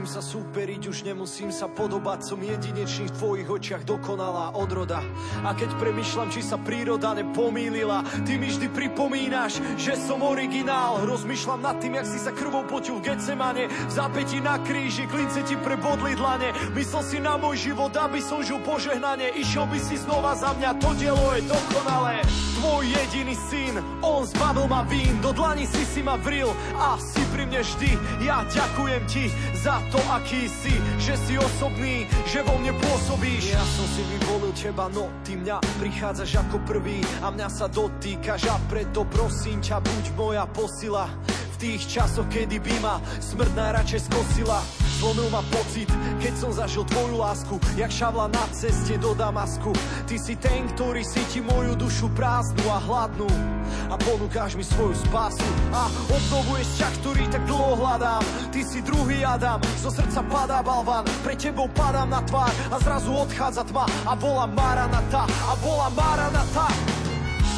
Nemusím sa súperiť, už nemusím sa podobať. Som jedinečný v tvojich očiach dokonalá odroda. A keď premyšľam, či sa príroda nepomýlila Ty mi vždy pripomínaš, že som originál. Rozmýšľam nad tým, jak si sa krvou potil v Getsemane. V zápäti na kríži, klince ti prebodli dlane. Myslel si na môj život, aby som žil požehnanie Išiel by si znova za mňa, to dielo je dokonalé Tvoj jediný syn, on zbavil ma vín Do dlani si si ma vril a si pri mne vždy. Ja ďakujem ti za to, aký si, že si osobný, že vo mne pôsobíš. Ja som si vyvolil teba, no ty mňa prichádzaš ako prvý a mňa sa dotýkaš a preto prosím ťa, buď moja posila tých časoch, kedy by ma smrť najradšej skosila. Zlomil ma pocit, keď som zažil tvoju lásku. Jak šavla na ceste do Damasku. Ty si ten, ktorý ti moju dušu prázdnu a hladnú. A ponúkáš mi svoju spásu. A obnovuješ ťa, ktorý tak dlho hľadám. Ty si druhý Adam, zo srdca padá balvan. Pre tebou padám na tvár a zrazu odchádza tma. A bola Maranata, a bola Maranata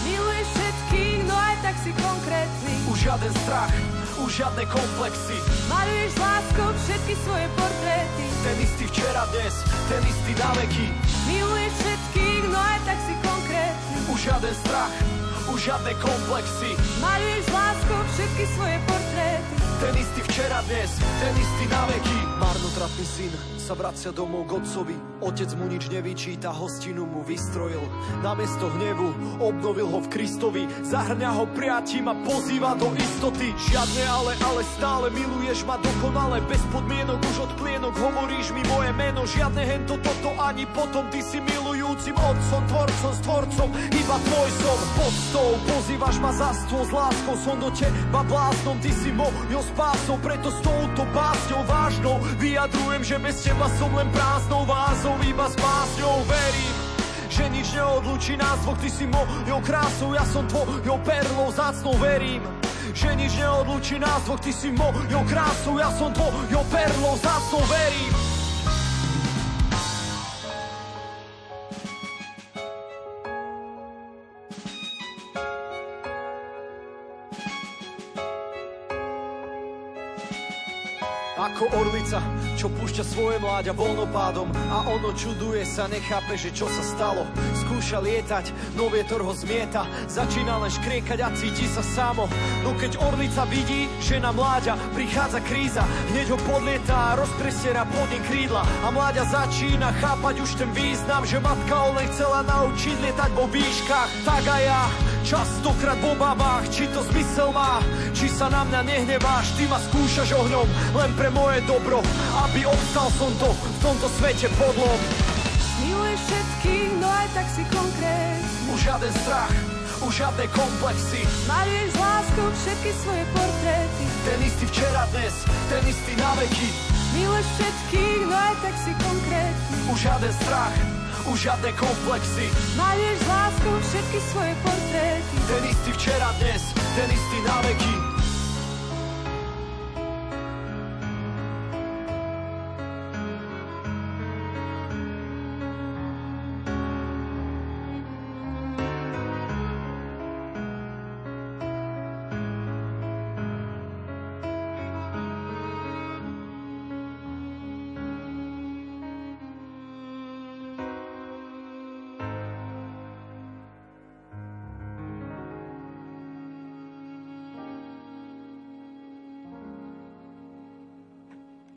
Miluješ všetkých, no aj tak si konkrétny. Už žiaden strach už žiadne komplexy. Maluješ láskou všetky svoje portréty. Ten istý včera, dnes, ten istý na veky Miluješ všetkých, no aj tak si konkrétny. Už žiaden strach, už žiadne komplexy. Maluješ láskou všetky svoje portréty. Ten istý včera, dnes, ten istý na veky. Marnotratný syn sa vracia domov k otcovi. Otec mu nič nevyčíta, hostinu mu vystrojil. Namiesto hnevu obnovil ho v Kristovi. Zahrňa ho priatím a pozýva do istoty. Žiadne ale, ale stále miluješ ma dokonale. Bez podmienok už od plienok hovoríš mi moje meno. Žiadne hento toto ani potom Ty si milujúcim otcom, tvorcom, stvorcom Iba tvoj som. Pod stôl Pozývaš ma za stôl s láskou Som do teba bláznom, ty si mojou spásou Preto s touto básňou vážnou Vyjadrujem, že bez teba som len prázdnou vázou Iba s básňou verím že nič neodlučí nás dvoch Ty si mojou krásou, ja som tvojou perlou zácnou. Verím že nič neodlučí nás dvoch Ty si mojou krásou, ja som tvojou perlou zácnou. Verím Ako orlica, čo púšťa svoje mláďa voľnopádom A ono čuduje sa, nechápe, že čo sa stalo. Skúša lietať, no vietor ho zmieta. Začína len škriekať a cíti sa samo. No keď orlica vidí, že na mláďa prichádza kríza Hneď ho podlieta a rozprestiera pod ním krídla. A mláďa začína chápať už ten význam Že matka ho len chcela naučiť lietať vo výškach. Tak a ja Častokrát v obavách, či to zmysel má Či sa na mňa nehneváš Ty ma skúšaš ohňom len pre moje dobro Aby obstal som to v tomto svete podlom Miluješ všetkých, no aj tak si konkrét Už žiaden strach, už žiadne komplexy. Maluješ s láskou všetky svoje portréty. Ten istý včera, dnes, ten istý na veky. Miluješ všetkých, no aj tak si konkrét Už žiaden strach, už žiadne komplexy. Maluješ s láskou všetky svoje portréty. Ten istý včera, dnes, ten istý na veky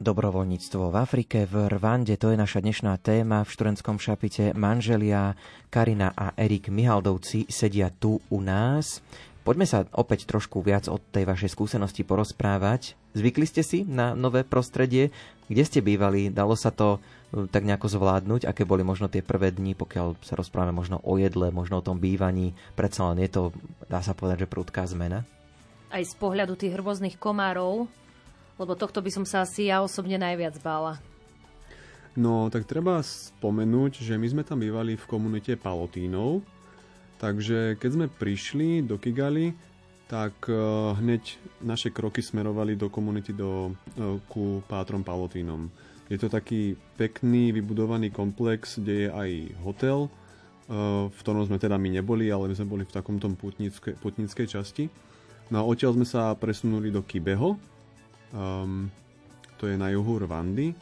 Dobrovoľníctvo v Afrike, v Rwande, to je naša dnešná téma. V študentskom šapite manželia Karina a Erik Mihaldovci sedia tu u nás. Poďme sa opäť trošku viac od tej vašej skúsenosti porozprávať. Zvykli ste si na nové prostredie? Kde ste bývali? Dalo sa to e, tak nejako zvládnuť? Aké boli možno tie prvé dni, pokiaľ sa rozprávame možno o jedle, možno o tom bývaní? Predsa len je to, dá sa povedať, že prudká zmena? Aj z pohľadu tých rôznych komárov, lebo tohto by som sa asi ja osobne najviac bála. No, tak treba spomenúť, že my sme tam bývali v komunite Palotínov, takže keď sme prišli do Kigali, tak uh, hneď naše kroky smerovali do komunity do, uh, ku pátrom Palotínom. Je to taký pekný, vybudovaný komplex, kde je aj hotel, uh, v ktorom sme teda my neboli, ale my sme boli v takomto putnické, putnickej časti. No a odtiaľ sme sa presunuli do Kibeho, Um, to je na juhu Rwandy.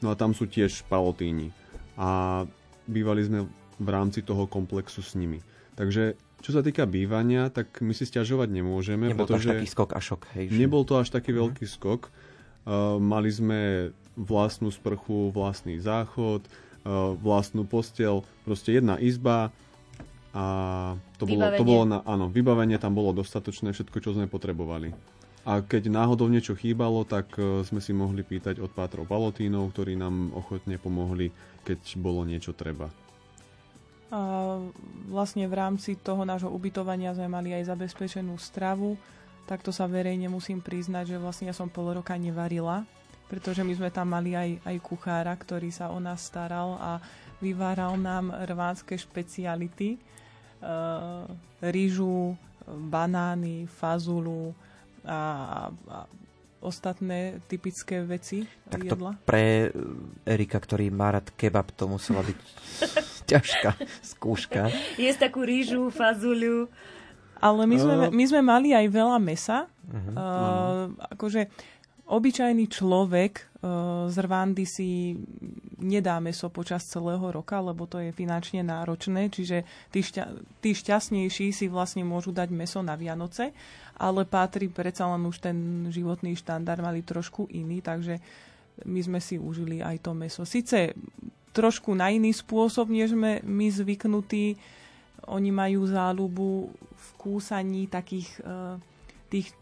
No a tam sú tiež palotíni. A bývali sme v rámci toho komplexu s nimi. Takže čo sa týka bývania, tak my si stiažovať nemôžeme. Nebol pretože to až taký skok a šok. Hej, že... Nebol to až taký uh-huh. veľký skok. Uh, mali sme vlastnú sprchu, vlastný záchod, uh, vlastnú postel, proste jedna izba a to bolo, to bolo na, áno, vybavenie tam bolo dostatočné, všetko, čo sme potrebovali. A keď náhodou niečo chýbalo, tak e, sme si mohli pýtať od pátrov Palotínov, ktorí nám ochotne pomohli, keď bolo niečo treba. A vlastne v rámci toho nášho ubytovania sme mali aj zabezpečenú stravu. Takto sa verejne musím priznať, že vlastne ja som pol roka nevarila, pretože my sme tam mali aj, aj kuchára, ktorý sa o nás staral a vyváral nám rvánske špeciality. E, rýžu, banány, fazulu, a, a ostatné typické veci tak jedla. pre Erika, ktorý má rád kebab, to musela byť ťažká skúška. Jesť takú rýžu, fazuľu. Ale my sme, my sme mali aj veľa mesa. Uh-huh. Uh, akože obyčajný človek uh, z Rwandy si nedá meso počas celého roka, lebo to je finančne náročné, čiže tí, šťa, tí šťastnejší si vlastne môžu dať meso na Vianoce ale patrí predsa len už ten životný štandard mali trošku iný, takže my sme si užili aj to meso. Sice trošku na iný spôsob, než sme my zvyknutí. Oni majú záľubu v kúsaní takých uh, tých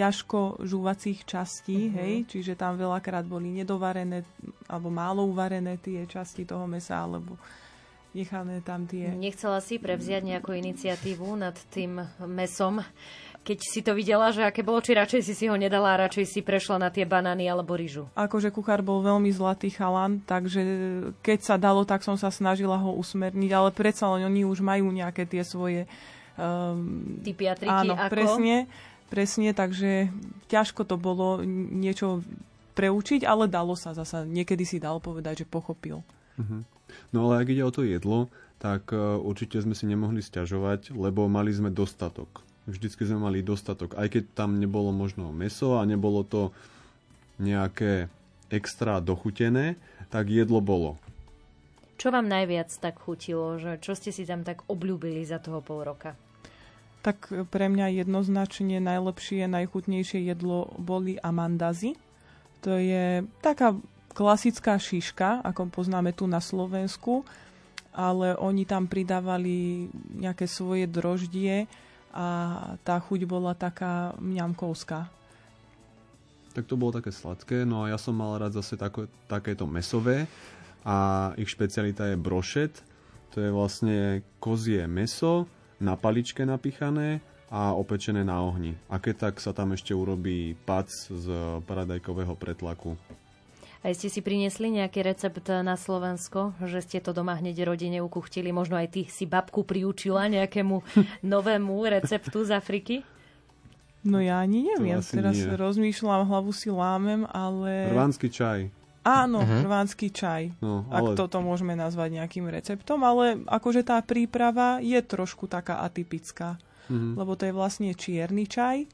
ťažko žúvacích častí, mm-hmm. hej, čiže tam veľakrát boli nedovarené alebo málo uvarené tie časti toho mesa, alebo nechané tam tie... Nechcela si prevziať nejakú iniciatívu nad tým mesom keď si to videla, že aké bolo, či radšej si si ho nedala a radšej si prešla na tie banány alebo rýžu? Akože kuchár bol veľmi zlatý chalan, takže keď sa dalo, tak som sa snažila ho usmerniť, ale predsa len oni už majú nejaké tie svoje... Um, Typy a triky, áno, ako? presne, presne, takže ťažko to bolo niečo preučiť, ale dalo sa zasa. Niekedy si dal povedať, že pochopil. Uh-huh. No ale ak ide o to jedlo, tak uh, určite sme si nemohli stiažovať, lebo mali sme dostatok vždycky sme mali dostatok. Aj keď tam nebolo možno meso a nebolo to nejaké extra dochutené, tak jedlo bolo. Čo vám najviac tak chutilo? Že čo ste si tam tak obľúbili za toho pol roka? Tak pre mňa jednoznačne najlepšie, najchutnejšie jedlo boli amandazy. To je taká klasická šiška, ako poznáme tu na Slovensku, ale oni tam pridávali nejaké svoje droždie, a tá chuť bola taká mňamkovská. Tak to bolo také sladké, no a ja som mal rád zase tako, takéto mesové a ich špecialita je brošet. To je vlastne kozie meso na paličke napichané a opečené na ohni. A keď tak sa tam ešte urobí pac z paradajkového pretlaku. Aj ste si priniesli nejaký recept na Slovensko, že ste to doma hneď rodine ukuchtili, možno aj ty si babku priučila nejakému novému receptu z Afriky? No ja ani neviem, teraz nie. rozmýšľam, hlavu si lámem, ale... Rvánsky čaj. Áno, uh-huh. rvánsky čaj. No, ale... Ak toto môžeme nazvať nejakým receptom, ale akože tá príprava je trošku taká atypická. Uh-huh. Lebo to je vlastne čierny čaj,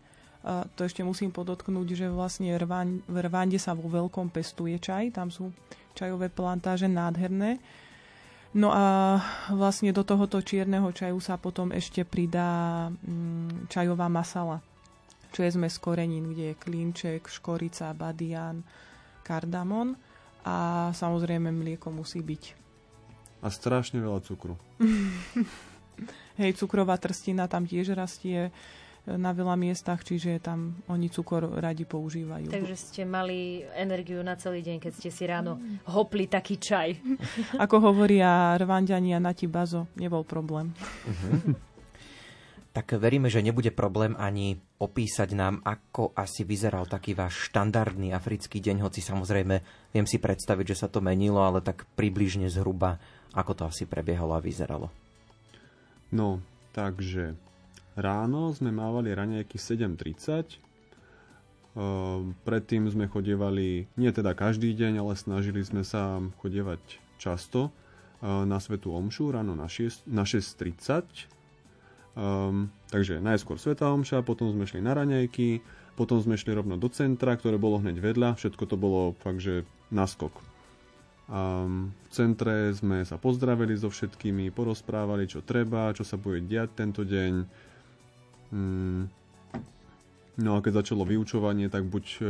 a to ešte musím podotknúť, že vlastne v Rwande sa vo veľkom pestuje čaj, tam sú čajové plantáže nádherné. No a vlastne do tohoto čierneho čaju sa potom ešte pridá mm, čajová masala, čo je zmes korenín, kde je klinček, škorica, badian, kardamon a samozrejme mlieko musí byť. A strašne veľa cukru. Hej, cukrová trstina tam tiež rastie na veľa miestach, čiže tam oni cukor radi používajú. Takže ste mali energiu na celý deň, keď ste si ráno hopli taký čaj. Ako hovoria Rwandiania na bazo, nebol problém. Uh-huh. Tak veríme, že nebude problém ani opísať nám, ako asi vyzeral taký váš štandardný africký deň, hoci samozrejme viem si predstaviť, že sa to menilo, ale tak približne zhruba, ako to asi prebiehalo a vyzeralo. No, takže Ráno sme mávali raňajky 7.30. Ehm, predtým sme chodievali, nie teda každý deň, ale snažili sme sa chodievať často ehm, na Svetu Omšu ráno na 6.30. Na 6.30. Um, takže najskôr Sveta Omša, potom sme šli na raňajky, potom sme šli rovno do centra, ktoré bolo hneď vedľa. Všetko to bolo fakt, že naskok. Um, v centre sme sa pozdravili so všetkými, porozprávali, čo treba, čo sa bude diať tento deň Mm. No a keď začalo vyučovanie, tak buď e,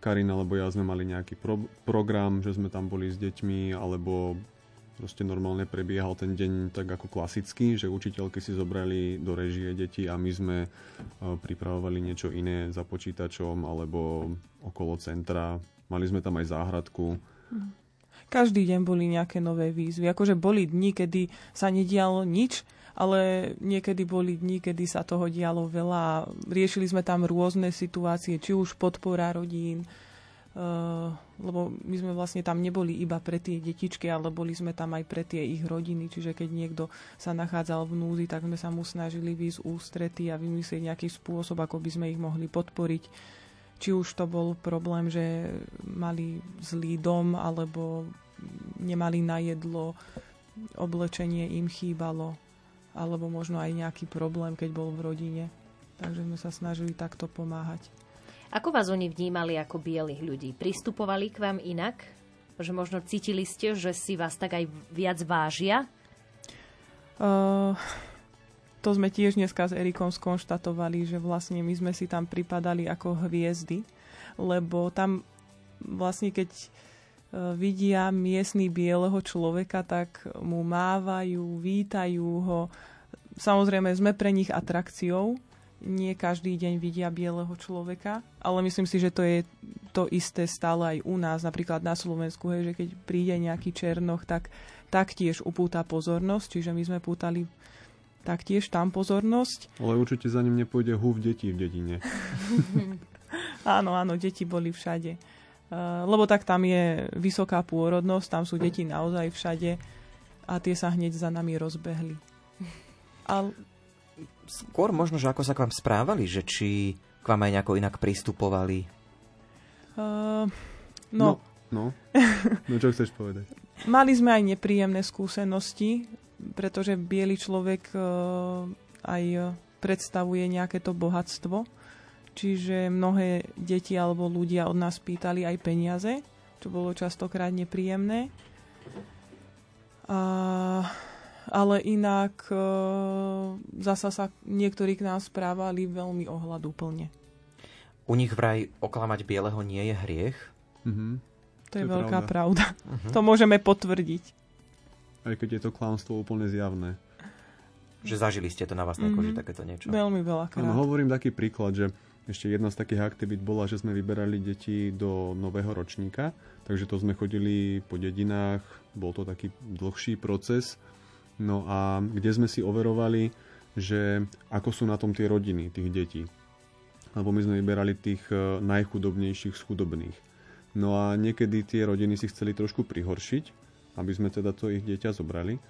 Karin alebo ja sme mali nejaký pro- program, že sme tam boli s deťmi, alebo proste normálne prebiehal ten deň tak ako klasicky, že učiteľky si zobrali do režie deti a my sme e, pripravovali niečo iné za počítačom alebo okolo centra. Mali sme tam aj záhradku. Každý deň boli nejaké nové výzvy. Akože boli dni, kedy sa nedialo nič, ale niekedy boli dni, kedy sa toho dialo veľa. Riešili sme tam rôzne situácie, či už podpora rodín, lebo my sme vlastne tam neboli iba pre tie detičky, ale boli sme tam aj pre tie ich rodiny, čiže keď niekto sa nachádzal v núzi, tak sme sa mu snažili výsť ústrety a vymyslieť nejaký spôsob, ako by sme ich mohli podporiť. Či už to bol problém, že mali zlý dom, alebo nemali na jedlo, oblečenie im chýbalo alebo možno aj nejaký problém, keď bol v rodine. Takže sme sa snažili takto pomáhať. Ako vás oni vnímali ako bielých ľudí? Pristupovali k vám inak? Že možno cítili ste, že si vás tak aj viac vážia? Uh, to sme tiež dneska s Erikom skonštatovali, že vlastne my sme si tam pripadali ako hviezdy, lebo tam vlastne keď uh, vidia miestny bieleho človeka, tak mu mávajú, vítajú ho, Samozrejme, sme pre nich atrakciou. Nie každý deň vidia bieleho človeka, ale myslím si, že to je to isté stále aj u nás, napríklad na Slovensku, hej, že keď príde nejaký černoch, tak taktiež upúta pozornosť, čiže my sme pútali taktiež tam pozornosť. Ale určite za ním nepôjde húf detí v dedine. áno, áno, deti boli všade. Uh, lebo tak tam je vysoká pôrodnosť, tam sú deti naozaj všade a tie sa hneď za nami rozbehli. Ale skôr možno, že ako sa k vám správali, že či k vám aj nejako inak pristupovali? Uh, no. No, no. no čo chceš povedať? Mali sme aj nepríjemné skúsenosti, pretože biely človek uh, aj predstavuje nejaké to bohatstvo. Čiže mnohé deti alebo ľudia od nás pýtali aj peniaze, čo bolo častokrát nepríjemné. A ale inak e, zasa sa niektorí k nám správali veľmi ohľadúplne. U nich vraj oklamať bieleho nie je hriech? Mm-hmm. To, to je, je veľká pravda. pravda. Uh-huh. To môžeme potvrdiť. Aj keď je to klamstvo úplne zjavné. Že zažili ste to na vás mm-hmm. koži, takéto niečo. Veľmi veľa krát. No, hovorím taký príklad, že ešte jedna z takých aktivít bola, že sme vyberali deti do nového ročníka, takže to sme chodili po dedinách, bol to taký dlhší proces No a kde sme si overovali, že ako sú na tom tie rodiny, tých detí. Lebo my sme vyberali tých e, najchudobnejších z chudobných. No a niekedy tie rodiny si chceli trošku prihoršiť, aby sme teda to ich dieťa zobrali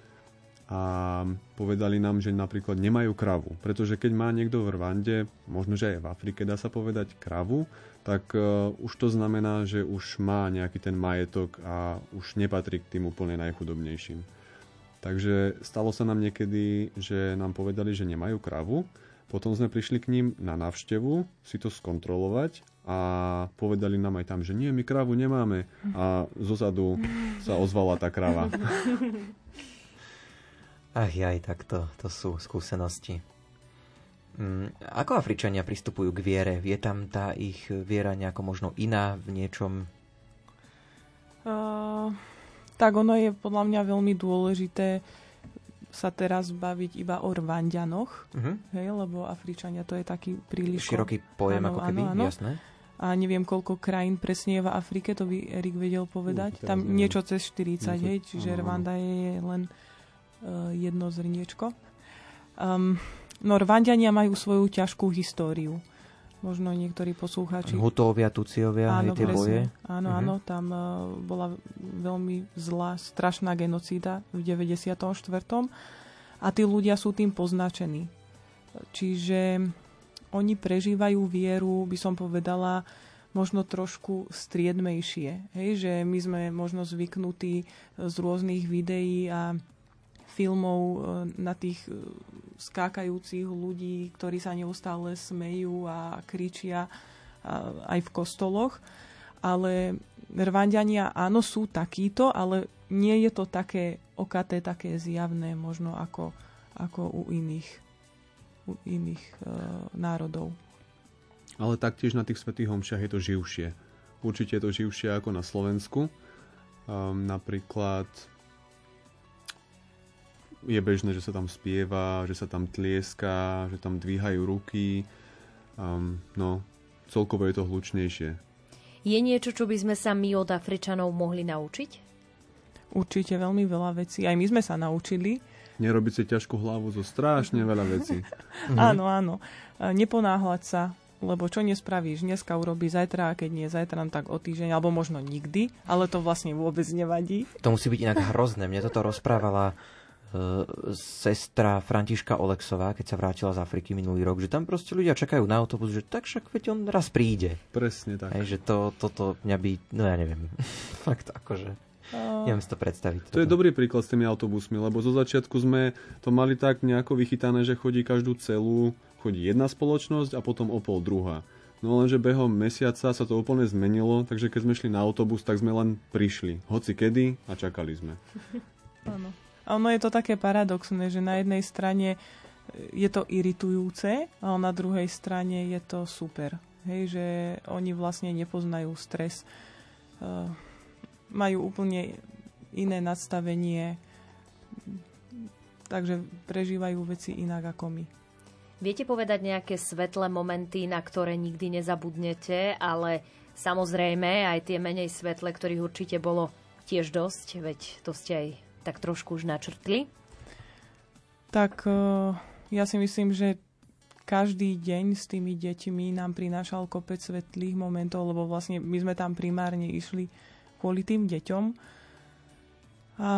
a povedali nám, že napríklad nemajú kravu. Pretože keď má niekto v Rwande, možno že aj v Afrike dá sa povedať kravu, tak uh, už to znamená, že už má nejaký ten majetok a už nepatrí k tým úplne najchudobnejším. Takže stalo sa nám niekedy, že nám povedali, že nemajú kravu. Potom sme prišli k ním na návštevu si to skontrolovať a povedali nám aj tam, že nie, my kravu nemáme. A zozadu sa ozvala tá krava. Ach jaj, tak to, to sú skúsenosti. Mm, ako Afričania pristupujú k viere? Je tam tá ich viera nejako možno iná v niečom Uh, tak ono je podľa mňa veľmi dôležité sa teraz baviť iba o Rwandianoch, uh-huh. hej, lebo Afričania to je taký príliš... Široký pojem áno, ako keby, áno, áno. jasné. A neviem, koľko krajín presne je v Afrike, to by Erik vedel povedať. Uh, Tam neviem. niečo cez 40, niečo, hej, čiže áno, Rwanda je len uh, jedno zrniečko. Um, no Rwandiania majú svoju ťažkú históriu možno niektorí poslucháči. Hutovia, Tuciovia, áno, tie boje. Áno, uh-huh. áno, tam uh, bola veľmi zlá, strašná genocída v 94. A tí ľudia sú tým poznačení. Čiže oni prežívajú vieru, by som povedala, možno trošku striedmejšie. Hej, že my sme možno zvyknutí z rôznych videí a filmov e, na tých e, skákajúcich ľudí, ktorí sa neustále smejú a kričia aj v kostoloch. Ale Rwandiania áno sú takíto, ale nie je to také okaté, také zjavné možno ako, ako u iných, u iných e, národov. Ale taktiež na tých svetých homšiach je to živšie. Určite je to živšie ako na Slovensku. Um, napríklad je bežné, že sa tam spieva, že sa tam tlieska, že tam dvíhajú ruky. Um, no, celkovo je to hlučnejšie. Je niečo, čo by sme sa my od Afričanov mohli naučiť? Určite veľmi veľa vecí. Aj my sme sa naučili. Nerobiť si ťažkú hlavu zo strašne veľa vecí. áno, áno. Neponáhľať sa, lebo čo nespravíš, dneska urobí zajtra, a keď nie zajtra, no tak o týždeň, alebo možno nikdy, ale to vlastne vôbec nevadí. To musí byť inak hrozné. Mne toto rozprávala E, sestra Františka Oleksová, keď sa vrátila z Afriky minulý rok, že tam proste ľudia čakajú na autobus, že tak však veď on raz príde. Presne tak. Hej, že to, toto mňa by, no ja neviem, fakt akože... Uh, neviem si to predstaviť. To je dobrý príklad s tými autobusmi, lebo zo začiatku sme to mali tak nejako vychytané, že chodí každú celú, chodí jedna spoločnosť a potom o pol druhá. No lenže behom mesiaca sa to úplne zmenilo, takže keď sme šli na autobus, tak sme len prišli. Hoci kedy a čakali sme. Áno. Ono je to také paradoxné, že na jednej strane e, je to iritujúce, a na druhej strane je to super. Hej, že oni vlastne nepoznajú stres. Uh, majú úplne iné nadstavenie, takže prežívajú veci inak ako my. Viete povedať nejaké svetlé momenty, na ktoré nikdy nezabudnete, ale samozrejme aj tie menej svetle, ktorých určite bolo tiež dosť, veď to ste aj tak trošku už načrtli? Tak eh, ja si myslím, že každý deň s tými deťmi nám prinášal kopec svetlých momentov, lebo vlastne my sme tam primárne išli kvôli tým deťom. A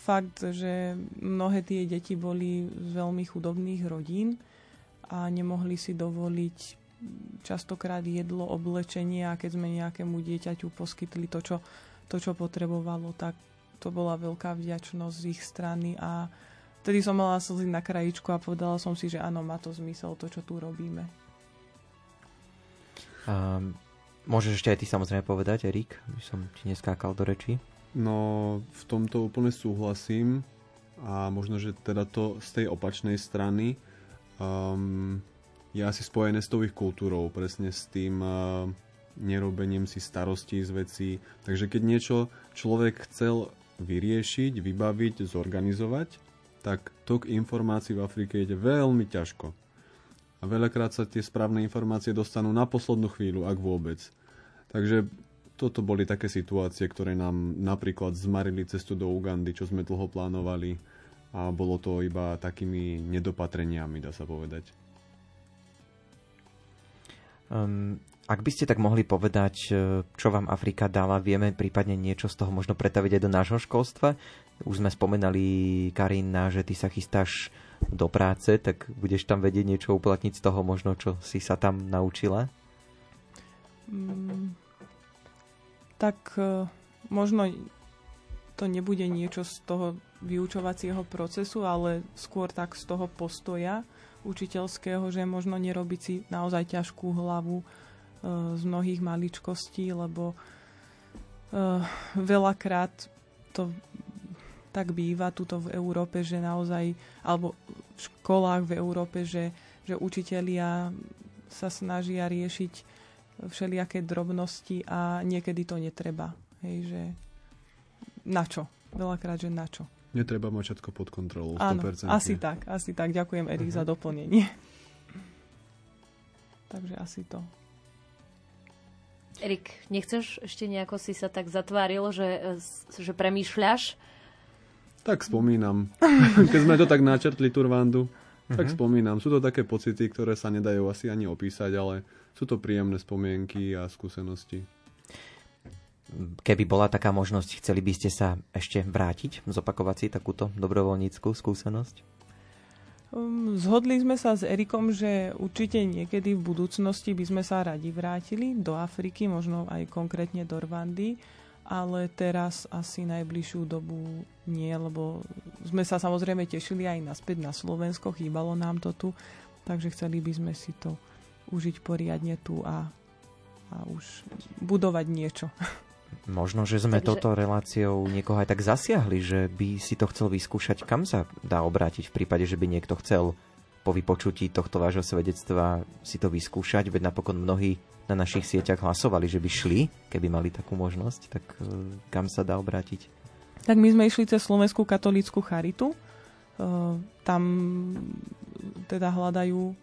fakt, že mnohé tie deti boli z veľmi chudobných rodín a nemohli si dovoliť častokrát jedlo, oblečenie a keď sme nejakému dieťaťu poskytli to, čo, to, čo potrebovalo, tak to bola veľká vďačnosť z ich strany a vtedy som mala slzy na krajičku a povedala som si, že áno, má to zmysel to, čo tu robíme. Um, môžeš ešte aj ty samozrejme povedať, Erik, by som ti neskákal do reči. No, v tomto úplne súhlasím a možno, že teda to z tej opačnej strany um, je asi spojené s tou ich kultúrou, presne s tým uh, nerobením si starostí z vecí. Takže keď niečo človek chcel vyriešiť, vybaviť, zorganizovať, tak tok informácií v Afrike ide veľmi ťažko. A veľakrát sa tie správne informácie dostanú na poslednú chvíľu, ak vôbec. Takže toto boli také situácie, ktoré nám napríklad zmarili cestu do Ugandy, čo sme dlho plánovali a bolo to iba takými nedopatreniami, dá sa povedať. Um, ak by ste tak mohli povedať, e, čo vám Afrika dala, vieme prípadne niečo z toho možno pretaviť aj do nášho školstva. Už sme spomenali, Karina, že ty sa chystáš do práce, tak budeš tam vedieť niečo uplatniť z toho možno, čo si sa tam naučila? Mm, tak uh, možno to nebude niečo z toho vyučovacieho procesu, ale skôr tak z toho postoja učiteľského, že možno nerobiť si naozaj ťažkú hlavu z mnohých maličkostí, lebo uh, veľakrát to tak býva tuto v Európe, že naozaj, alebo v školách v Európe, že, že učitelia sa snažia riešiť všelijaké drobnosti a niekedy to netreba. Hej, že na čo? Veľakrát, že na čo? Netreba mať všetko pod kontrolou. 100%. Áno, asi tak, asi tak. Ďakujem, Erik, uh-huh. za doplnenie. Takže asi to. Erik, nechceš ešte nejako si sa tak zatváril, že, že premýšľaš? Tak spomínam. Keď sme to tak načrtli, Turvandu, uh-huh. tak mhm. spomínam. Sú to také pocity, ktoré sa nedajú asi ani opísať, ale sú to príjemné spomienky a skúsenosti keby bola taká možnosť, chceli by ste sa ešte vrátiť, zopakovať si takúto dobrovoľníckú skúsenosť? Um, zhodli sme sa s Erikom, že určite niekedy v budúcnosti by sme sa radi vrátili do Afriky, možno aj konkrétne do Rwandy, ale teraz asi najbližšiu dobu nie, lebo sme sa samozrejme tešili aj naspäť na Slovensko, chýbalo nám to tu, takže chceli by sme si to užiť poriadne tu a, a už budovať niečo. Možno, že sme Takže... toto reláciou niekoho aj tak zasiahli, že by si to chcel vyskúšať, kam sa dá obrátiť v prípade, že by niekto chcel po vypočutí tohto vášho svedectva si to vyskúšať, veď napokon mnohí na našich sieťach hlasovali, že by šli, keby mali takú možnosť, tak e, kam sa dá obrátiť? Tak my sme išli cez Slovenskú katolícku charitu. E, tam teda hľadajú e,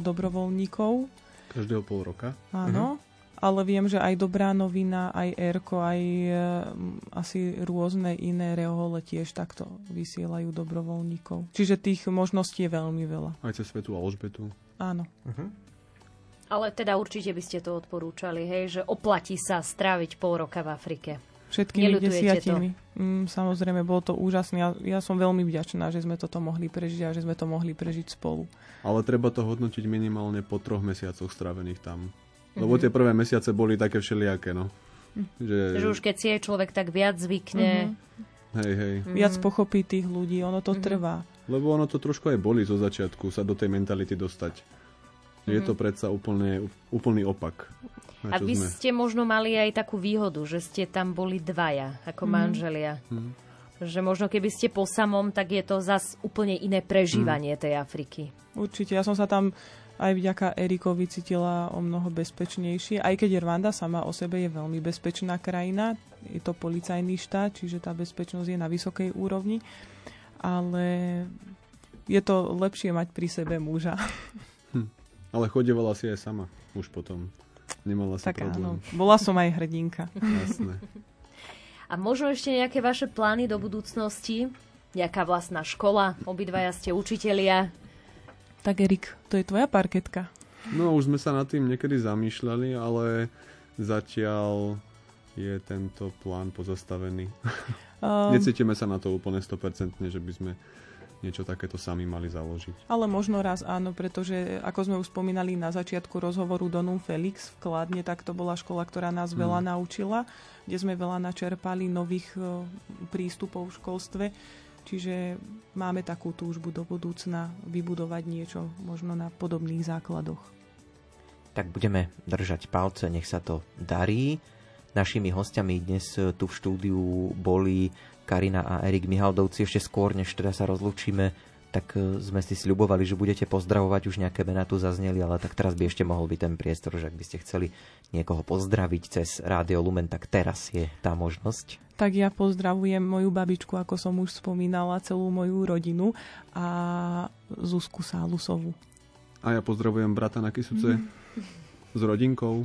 dobrovoľníkov. Každého pol roka? Áno. Ale viem, že aj Dobrá novina, aj Erko, aj e, asi rôzne iné reohole tiež takto vysielajú dobrovoľníkov. Čiže tých možností je veľmi veľa. Aj cez Svetu Alžbetu. Áno. Uh-huh. Ale teda určite by ste to odporúčali, hej, že oplatí sa stráviť pol roka v Afrike. Všetkými desiatimi. Mm, samozrejme, bolo to úžasné. Ja, ja som veľmi vďačná, že sme toto mohli prežiť a že sme to mohli prežiť spolu. Ale treba to hodnotiť minimálne po troch mesiacoch strávených tam. Lebo tie prvé mesiace boli také všelijaké, no. Že... že už keď si je človek tak viac zvykne. Mm-hmm. Hej, hej. Mm-hmm. Viac pochopí tých ľudí, ono to mm-hmm. trvá. Lebo ono to trošku aj boli zo začiatku, sa do tej mentality dostať. Mm-hmm. Je to predsa úplne, úplný opak. A vy sme. ste možno mali aj takú výhodu, že ste tam boli dvaja, ako mm-hmm. manželia. Mm-hmm. Že možno keby ste po samom, tak je to zas úplne iné prežívanie mm. tej Afriky. Určite, ja som sa tam aj vďaka Erikovi cítila o mnoho bezpečnejšie. Aj keď Rwanda sama o sebe je veľmi bezpečná krajina, je to policajný štát, čiže tá bezpečnosť je na vysokej úrovni, ale je to lepšie mať pri sebe muža. Hm. Ale chodevala si aj sama už potom. Nemala si tak problém. áno, bola som aj hrdinka. Jasné. A možno ešte nejaké vaše plány do budúcnosti? Nejaká vlastná škola? Obidvaja ste učitelia. Tak Erik, to je tvoja parketka. No už sme sa nad tým niekedy zamýšľali, ale zatiaľ je tento plán pozastavený. Um, Necítime sa na to úplne 100%, že by sme niečo takéto sami mali založiť. Ale možno raz áno, pretože ako sme už spomínali na začiatku rozhovoru Donum Felix v Kladne, tak to bola škola, ktorá nás hmm. veľa naučila, kde sme veľa načerpali nových uh, prístupov v školstve. Čiže máme takú túžbu do budúcna vybudovať niečo možno na podobných základoch. Tak budeme držať palce, nech sa to darí. Našimi hostiami dnes tu v štúdiu boli Karina a Erik Mihaldovci. Ešte skôr, než teda sa rozlúčime, tak e, sme si sľubovali, že budete pozdravovať, už nejaké mená tu zazneli, ale tak teraz by ešte mohol byť ten priestor, že ak by ste chceli niekoho pozdraviť cez Rádio Lumen, tak teraz je tá možnosť. Tak ja pozdravujem moju babičku, ako som už spomínala, celú moju rodinu a Zuzku Sálusovu. A ja pozdravujem brata na Kisuce mm. s rodinkou.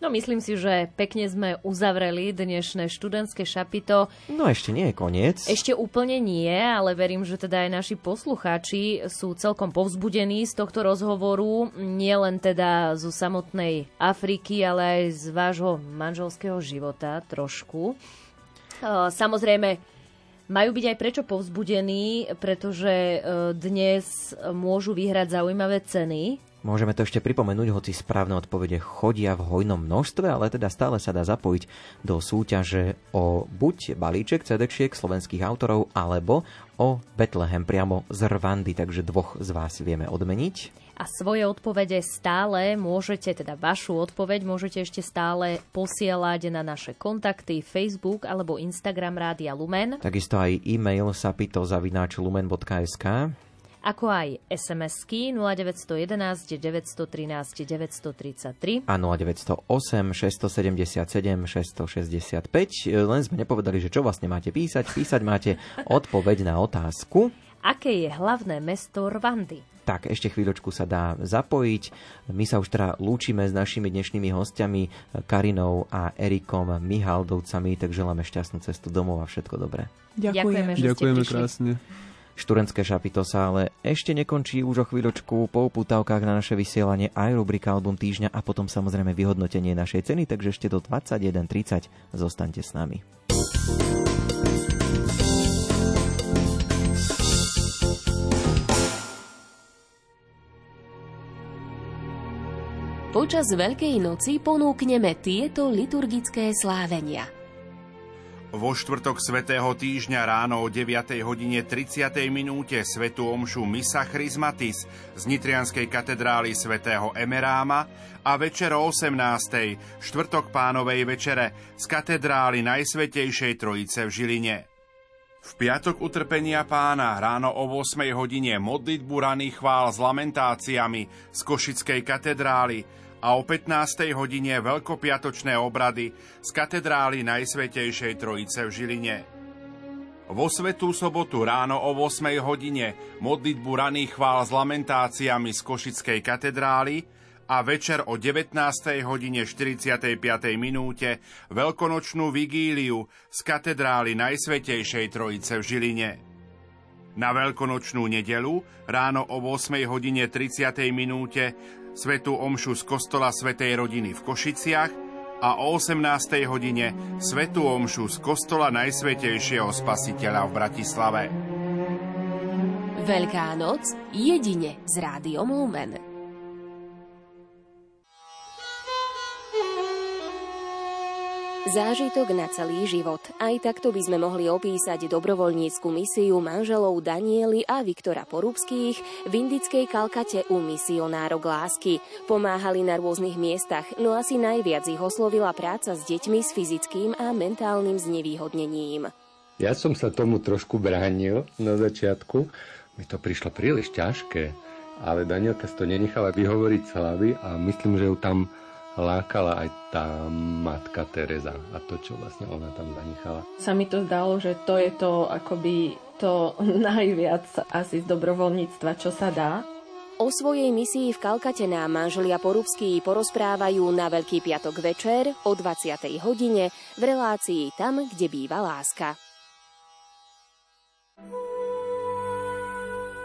No myslím si, že pekne sme uzavreli dnešné študentské šapito. No ešte nie je koniec. Ešte úplne nie, ale verím, že teda aj naši poslucháči sú celkom povzbudení z tohto rozhovoru. Nie len teda zo samotnej Afriky, ale aj z vášho manželského života trošku. Samozrejme, majú byť aj prečo povzbudení, pretože dnes môžu vyhrať zaujímavé ceny Môžeme to ešte pripomenúť, hoci správne odpovede chodia v hojnom množstve, ale teda stále sa dá zapojiť do súťaže o buď balíček cd slovenských autorov, alebo o Betlehem priamo z Rwandy, takže dvoch z vás vieme odmeniť. A svoje odpovede stále môžete, teda vašu odpoveď môžete ešte stále posielať na naše kontakty Facebook alebo Instagram Rádia Lumen. Takisto aj e-mail sapito.lumen.sk ako aj SMS-ky 0911 913 933 a 0908 677 665. Len sme nepovedali, že čo vlastne máte písať. Písať máte odpoveď na otázku. Aké je hlavné mesto Rwandy? Tak, ešte chvíľočku sa dá zapojiť. My sa už teda lúčime s našimi dnešnými hostiami Karinou a Erikom Mihaldovcami, tak želáme šťastnú cestu domov a všetko dobré. Ďakujeme, že Ďakujeme krásne. Študentské šapito sa ale ešte nekončí už o chvíľočku po uputávkach na naše vysielanie aj rubrika Album týždňa a potom samozrejme vyhodnotenie našej ceny, takže ešte do 21.30 zostaňte s nami. Počas Veľkej noci ponúkneme tieto liturgické slávenia. Vo štvrtok svätého týždňa ráno o 9. hodine 30. minúte svetu omšu Misa Chrismatis z Nitrianskej katedrály svätého Emeráma a večer o 18. štvrtok pánovej večere z katedrály Najsvetejšej Trojice v Žiline. V piatok utrpenia pána ráno o 8 hodine modlitbu raných chvál s lamentáciami z Košickej katedrály a o 15. hodine veľkopiatočné obrady z katedrály Najsvetejšej Trojice v Žiline. Vo Svetú sobotu ráno o 8 hodine modlitbu raných chvál s lamentáciami z Košickej katedrály a večer o 19. hodine 45. minúte veľkonočnú vigíliu z katedrály Najsvetejšej Trojice v Žiline. Na veľkonočnú nedelu ráno o 8 hodine 30. minúte svetú omšu z kostola Svetej rodiny v Košiciach a o 18. hodine svetú omšu z kostola Najsvetejšieho spasiteľa v Bratislave. Veľká noc jedine z Rádiom Lumen. Zážitok na celý život. Aj takto by sme mohli opísať dobrovoľnícku misiu manželov Daniely a Viktora Porubských v indickej Kalkate u misionárok lásky. Pomáhali na rôznych miestach, no asi najviac ich oslovila práca s deťmi s fyzickým a mentálnym znevýhodnením. Ja som sa tomu trošku bránil na začiatku. Mi to prišlo príliš ťažké, ale Danielka si to nenechala vyhovoriť slavy a myslím, že ju tam lákala aj tá matka Teresa a to, čo vlastne ona tam zanechala. Sa mi to zdalo, že to je to akoby to najviac asi z dobrovoľníctva, čo sa dá. O svojej misii v Kalkate nám manželia Porubský porozprávajú na Veľký piatok večer o 20. hodine v relácii Tam, kde býva láska.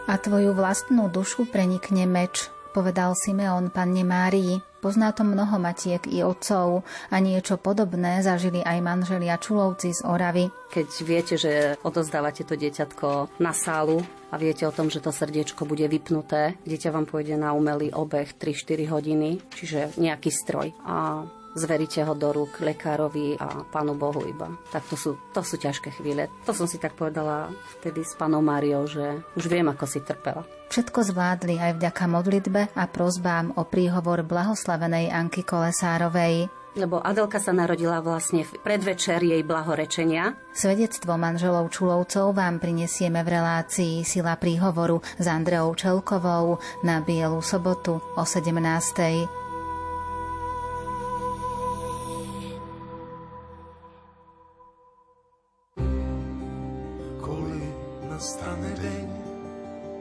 A tvoju vlastnú dušu prenikne meč, povedal Simeon panne Márii. Pozná to mnoho matiek i otcov a niečo podobné zažili aj manželia Čulovci z Oravy. Keď viete, že odozdávate to dieťatko na sálu a viete o tom, že to srdiečko bude vypnuté, dieťa vám pôjde na umelý obeh 3-4 hodiny, čiže nejaký stroj. A zveríte ho do rúk lekárovi a pánu Bohu iba. Tak to sú, to sú ťažké chvíle. To som si tak povedala vtedy s pánom Máriou, že už viem, ako si trpela. Všetko zvládli aj vďaka modlitbe a prozbám o príhovor blahoslavenej Anky Kolesárovej lebo Adelka sa narodila vlastne v predvečer jej blahorečenia. Svedectvo manželov Čulovcov vám prinesieme v relácii Sila príhovoru s Andreou Čelkovou na Bielu sobotu o 17.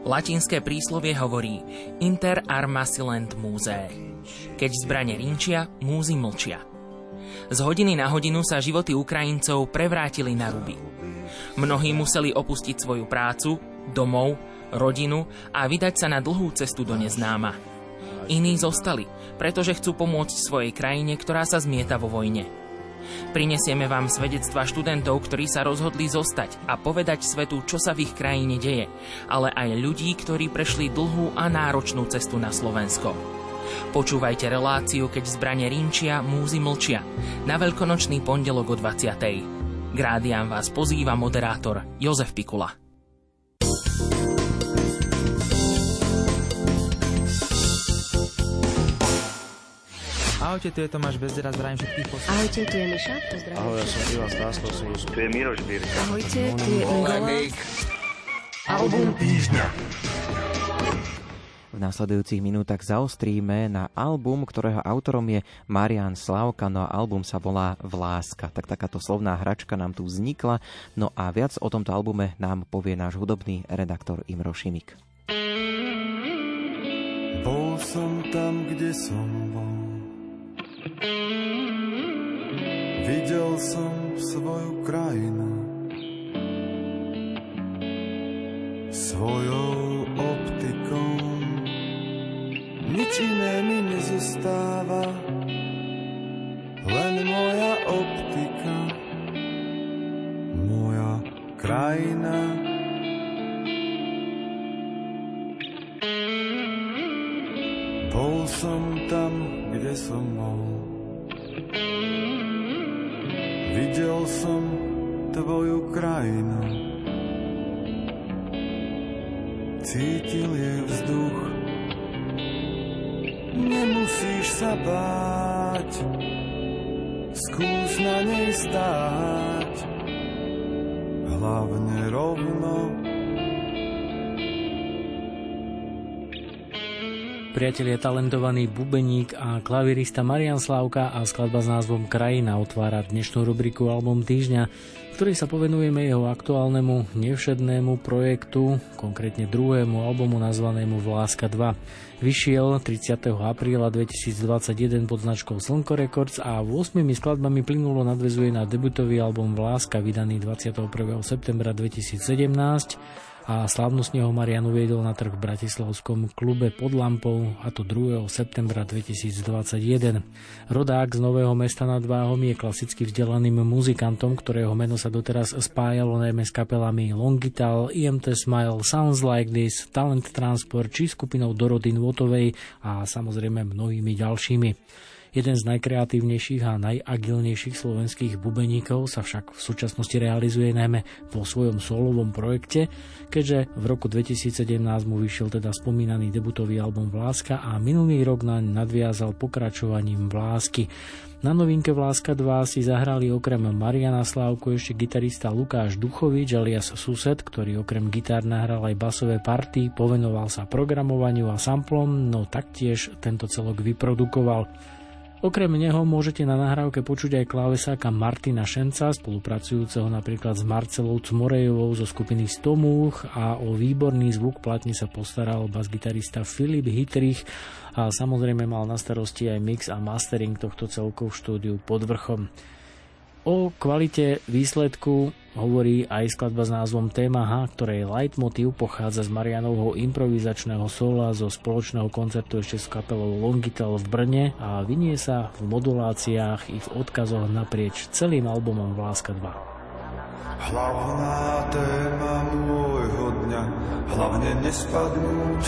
Latinské príslovie hovorí Inter arma silent múze. Keď zbrane rinčia, múzy mlčia. Z hodiny na hodinu sa životy Ukrajincov prevrátili na ruby. Mnohí museli opustiť svoju prácu, domov, rodinu a vydať sa na dlhú cestu do neznáma. Iní zostali, pretože chcú pomôcť svojej krajine, ktorá sa zmieta vo vojne. Prinesieme vám svedectva študentov, ktorí sa rozhodli zostať a povedať svetu, čo sa v ich krajine deje, ale aj ľudí, ktorí prešli dlhú a náročnú cestu na Slovensko. Počúvajte reláciu, keď zbranie rinčia, múzy mlčia, na veľkonočný pondelok o 20. Grádiám vás pozýva moderátor Jozef Pikula. Ahojte, tu je Tomáš Bezdera, zdravím všetkých posledných. Ahojte, tu je Miša, pozdravím. Ahoj, ja som Ivan Stásko, som Tu je Miroš Birka. Ahojte, tu je Ingola. Album týždňa. V následujúcich minútach zaostríme na album, ktorého autorom je Marian Slavka, no a album sa volá Vláska. Tak takáto slovná hračka nám tu vznikla, no a viac o tomto albume nám povie náš hudobný redaktor Imro Šimik. Bol som tam, kde som bol. Videl som svoju krajinu svojou optikou. Nič iné mi nezostáva, len moja optika, moja krajina. Bol som tam, kde som bol. Videl som tvoju krajinu. cítil je vzduch. Nemusíš sa báť, skús na nej stáť, hlavne rovno. Priatelia talentovaný bubeník a klavirista Marian Slavka a skladba s názvom Krajina otvára dnešnú rubriku Album týždňa ktorý sa povenujeme jeho aktuálnemu nevšednému projektu, konkrétne druhému albumu nazvanému Vláska 2. Vyšiel 30. apríla 2021 pod značkou Slnko Records a 8 skladbami plynulo nadvezuje na debutový album Vláska vydaný 21. septembra 2017 a slávnostne ho Marian uviedol na trh v Bratislavskom klube pod lampou a to 2. septembra 2021. Rodák z Nového mesta nad Váhom je klasicky vzdelaným muzikantom, ktorého meno sa doteraz spájalo najmä s kapelami Longital, IMT Smile, Sounds Like This, Talent Transport či skupinou Dorody Nvotovej a samozrejme mnohými ďalšími. Jeden z najkreatívnejších a najagilnejších slovenských bubeníkov sa však v súčasnosti realizuje najmä vo svojom solovom projekte, keďže v roku 2017 mu vyšiel teda spomínaný debutový album Vláska a minulý rok naň nadviazal pokračovaním Vlásky. Na novinke Vláska 2 si zahrali okrem Mariana Slávku ešte gitarista Lukáš Duchovič alias Sused, ktorý okrem gitár nahral aj basové party, povenoval sa programovaniu a samplom, no taktiež tento celok vyprodukoval. Okrem neho môžete na nahrávke počuť aj klávesáka Martina Šenca, spolupracujúceho napríklad s Marcelou Cmorejovou zo skupiny Stomúch a o výborný zvuk platne sa postaral bas-gitarista Filip Hitrich a samozrejme mal na starosti aj mix a mastering tohto celkov štúdiu pod vrchom. O kvalite výsledku hovorí aj skladba s názvom Téma H, ktorej leitmotiv pochádza z Marianovho improvizačného sola zo spoločného koncertu ešte s kapelou Longitel v Brne a vynie sa v moduláciách i v odkazoch naprieč celým albumom Vláska 2. Hlavná téma môjho dňa, hlavne nespadnúť,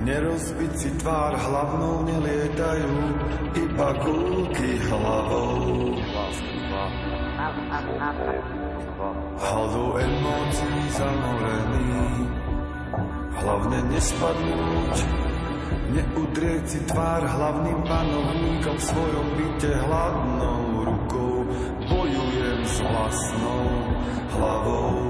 nerozbiť si tvár, hlavnou nelietajú, iba kulky hlavou. Hladou emócií zanorený, hlavne nespadnúť, neudrieť si tvár hlavným panovníkom v svojom byte hladnou rukou, bojujem s vlastnou hlavou.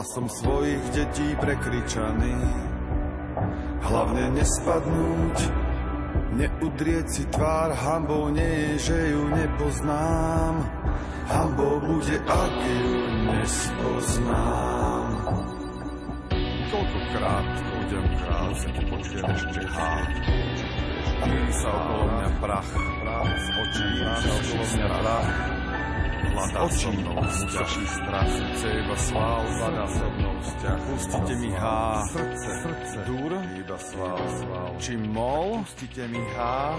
Hlasom svojich detí prekričaný. Hlavne nespadnúť, neudrieť si tvár, hambou nie je, že ju nepoznám. Hambou bude, ak ju nespoznám. Koľkokrát budem ti počujem ešte hám. Mýli sa okolo mňa prach z očí, sa okolo mňa prach hľadá so mnou vzťah. strach, chce iba svál, hľadá so mnou vzťah. Pustite mi há, srdce, srdce, dur, iba svál, svál. Či mol, pustite mi há,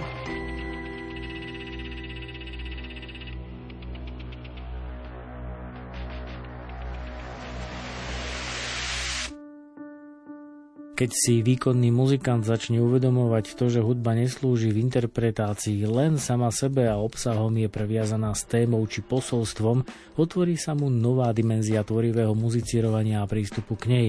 Keď si výkonný muzikant začne uvedomovať to, že hudba neslúži v interpretácii len sama sebe a obsahom je previazaná s témou či posolstvom, otvorí sa mu nová dimenzia tvorivého muzicírovania a prístupu k nej.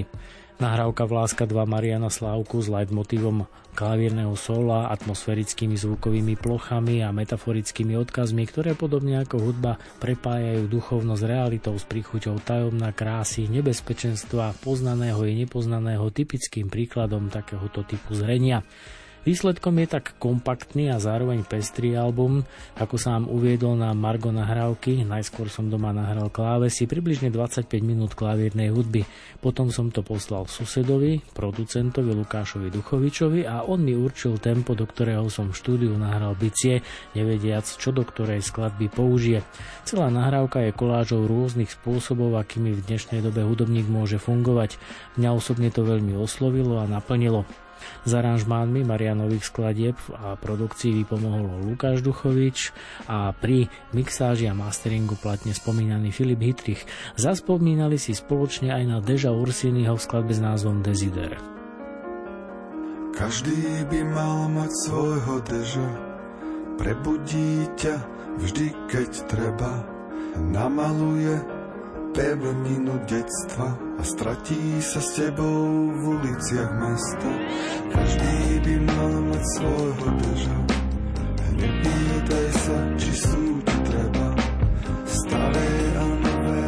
Nahrávka Vláska 2 Mariana Slávku s leitmotívom klavírneho sola, atmosférickými zvukovými plochami a metaforickými odkazmi, ktoré podobne ako hudba prepájajú duchovnosť realitou s príchuťou tajomná krásy, nebezpečenstva, poznaného i nepoznaného typickým príkladom takéhoto typu zrenia. Výsledkom je tak kompaktný a zároveň pestrý album, ako sa vám uviedol na Margo nahrávky. Najskôr som doma nahral klávesy, približne 25 minút klavírnej hudby. Potom som to poslal susedovi, producentovi Lukášovi Duchovičovi a on mi určil tempo, do ktorého som v štúdiu nahral bicie, nevediac, čo do ktorej skladby použije. Celá nahrávka je kolážou rôznych spôsobov, akými v dnešnej dobe hudobník môže fungovať. Mňa osobne to veľmi oslovilo a naplnilo. S aranžmánmi Marianových skladieb a produkcii vypomohol Lukáš Duchovič a pri mixáži a masteringu platne spomínaný Filip Hitrich. Zaspomínali si spoločne aj na Deža Ursiniho v skladbe s názvom Desider. Každý by mal mať svojho deža, prebudí ťa vždy, keď treba, namaluje pevninu detstva a stratí sa s tebou v uliciach mesta. Každý by mal mať svojho deža, nepýtaj sa, či sú ti treba. Staré a nové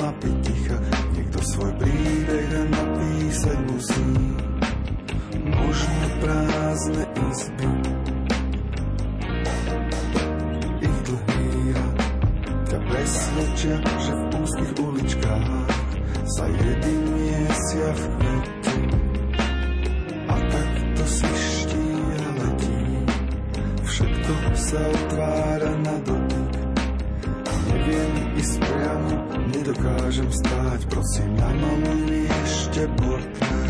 mapy ticha, niekto svoj príbeh napísať musí. Možno prázdne izby, ťa presvedčia, že v úzkých uličkách sa jediniesia v kvete. A tak to sviští a letí, všetko sa otvára na dotyk. Neviem ísť priamo, nedokážem stáť, prosím, namaluj ešte portrét.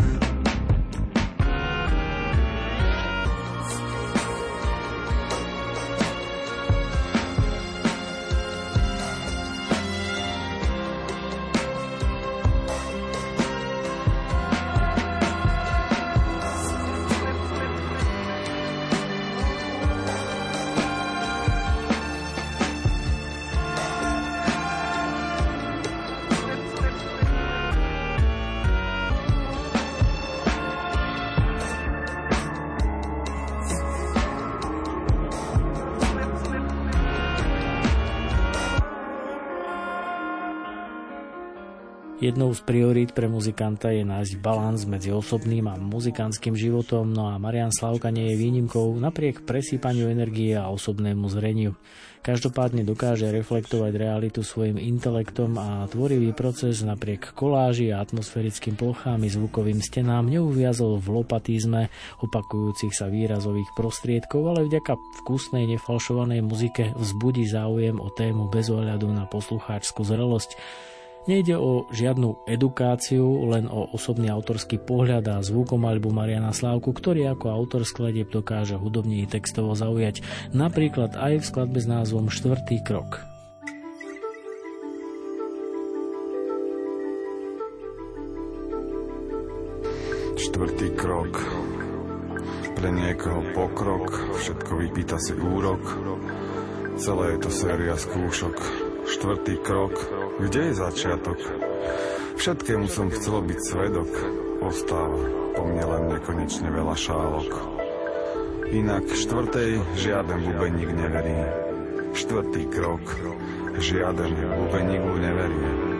Jednou z priorít pre muzikanta je nájsť balans medzi osobným a muzikantským životom, no a Marian Slavka nie je výnimkou napriek presýpaniu energie a osobnému zreniu. Každopádne dokáže reflektovať realitu svojim intelektom a tvorivý proces napriek koláži a atmosférickým plochám i zvukovým stenám neuviazol v lopatizme opakujúcich sa výrazových prostriedkov, ale vďaka vkusnej nefalšovanej muzike vzbudí záujem o tému bez ohľadu na poslucháčskú zrelosť. Nejde o žiadnu edukáciu, len o osobný autorský pohľad a zvukom albu Mariana Slávku, ktorý ako autor skladieb dokáže hudobne i textovo zaujať, napríklad aj v skladbe s názvom Štvrtý krok. Štvrtý krok pre niekoho pokrok, všetko vypýta si úrok, celé je to séria skúšok. Štvrtý krok kde je začiatok? Všetkému som chcel byť svedok. Ostáva po mne len nekonečne veľa šálok. Inak štvrtej žiaden bubeník neverí. Štvrtý krok. Žiaden bubeník mu neverí.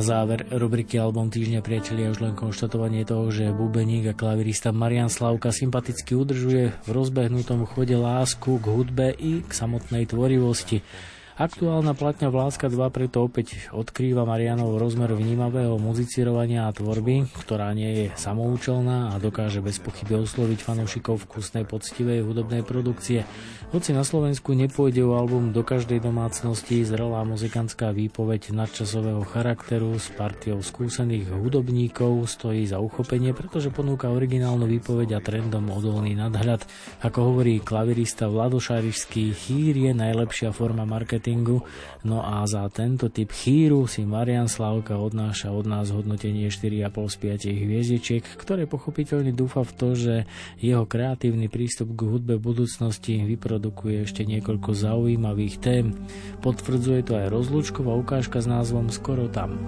Záver rubriky Album týždňa priatelia už len konštatovanie toho, že bubeník a klavirista Marian Slavka sympaticky udržuje v rozbehnutom chode lásku k hudbe i k samotnej tvorivosti. Aktuálna platňa Vláska 2 preto opäť odkrýva Marianov rozmer vnímavého muzicírovania a tvorby, ktorá nie je samoučelná a dokáže bez pochyby osloviť fanúšikov vkusnej poctivej hudobnej produkcie. Hoci na Slovensku nepôjde o album do každej domácnosti, zrelá muzikantská výpoveď nadčasového charakteru s partiou skúsených hudobníkov stojí za uchopenie, pretože ponúka originálnu výpoveď a trendom odolný nadhľad. Ako hovorí klavirista Vlado Šarišský, chýr je najlepšia forma marketingu, no a za tento typ chýru si Marian Slavka odnáša od nás hodnotenie 4,5 z 5 hviezdičiek, ktoré pochopiteľne dúfa v to, že jeho kreatívny prístup k hudbe budúcnosti vyprodukuje ešte niekoľko zaujímavých tém. Potvrdzuje to aj rozlúčková ukážka s názvom Skoro tam.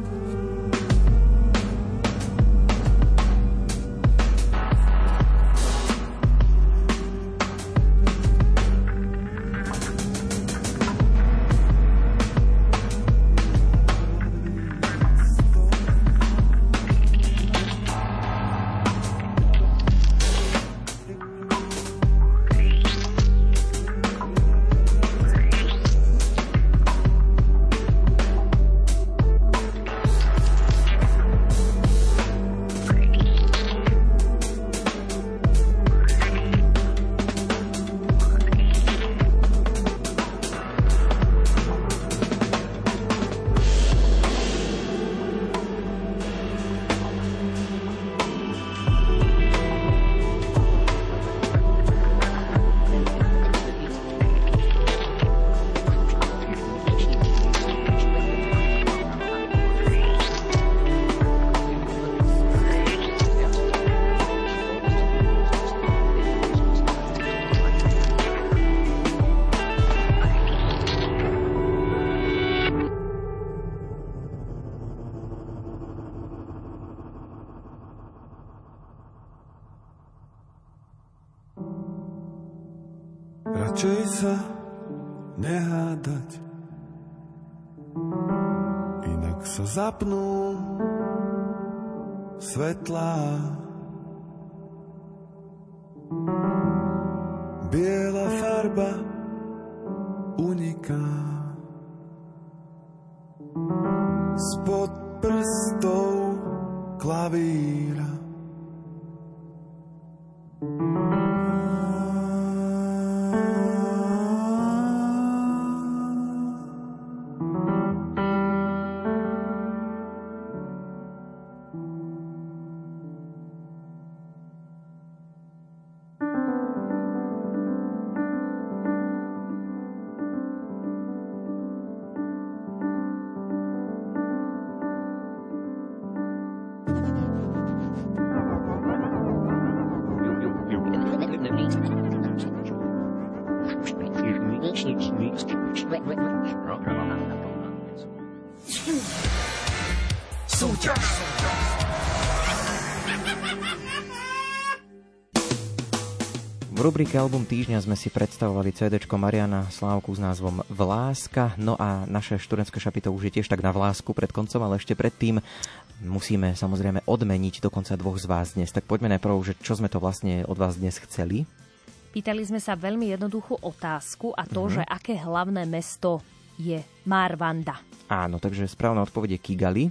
Spod prstov klavíra. Rubrike Album týždňa sme si predstavovali CD Mariana Slávku s názvom Vláska. No a naše študentské šapito už je tiež tak na vlásku pred koncom, ale ešte predtým musíme samozrejme odmeniť dokonca dvoch z vás dnes. Tak poďme najprv, že čo sme to vlastne od vás dnes chceli. Pýtali sme sa veľmi jednoduchú otázku a to, mm-hmm. že aké hlavné mesto je Marvanda. Áno, takže správna odpoveď je Kigali.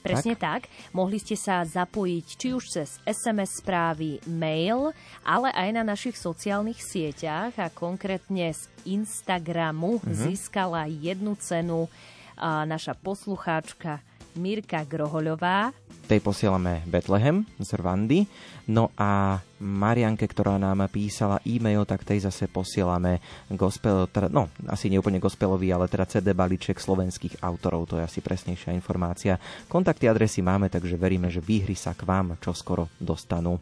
Presne tak. tak. Mohli ste sa zapojiť či už cez SMS správy, mail, ale aj na našich sociálnych sieťach a konkrétne z Instagramu mm-hmm. získala jednu cenu naša poslucháčka Mirka Grohoľová. Tej posielame Betlehem z Rwandy. No a Marianke, ktorá nám písala e-mail, tak tej zase posielame gospel, teda, no asi neúplne gospelový, ale teda CD balíček slovenských autorov, to je asi presnejšia informácia. Kontakty adresy máme, takže veríme, že výhry sa k vám čoskoro dostanú.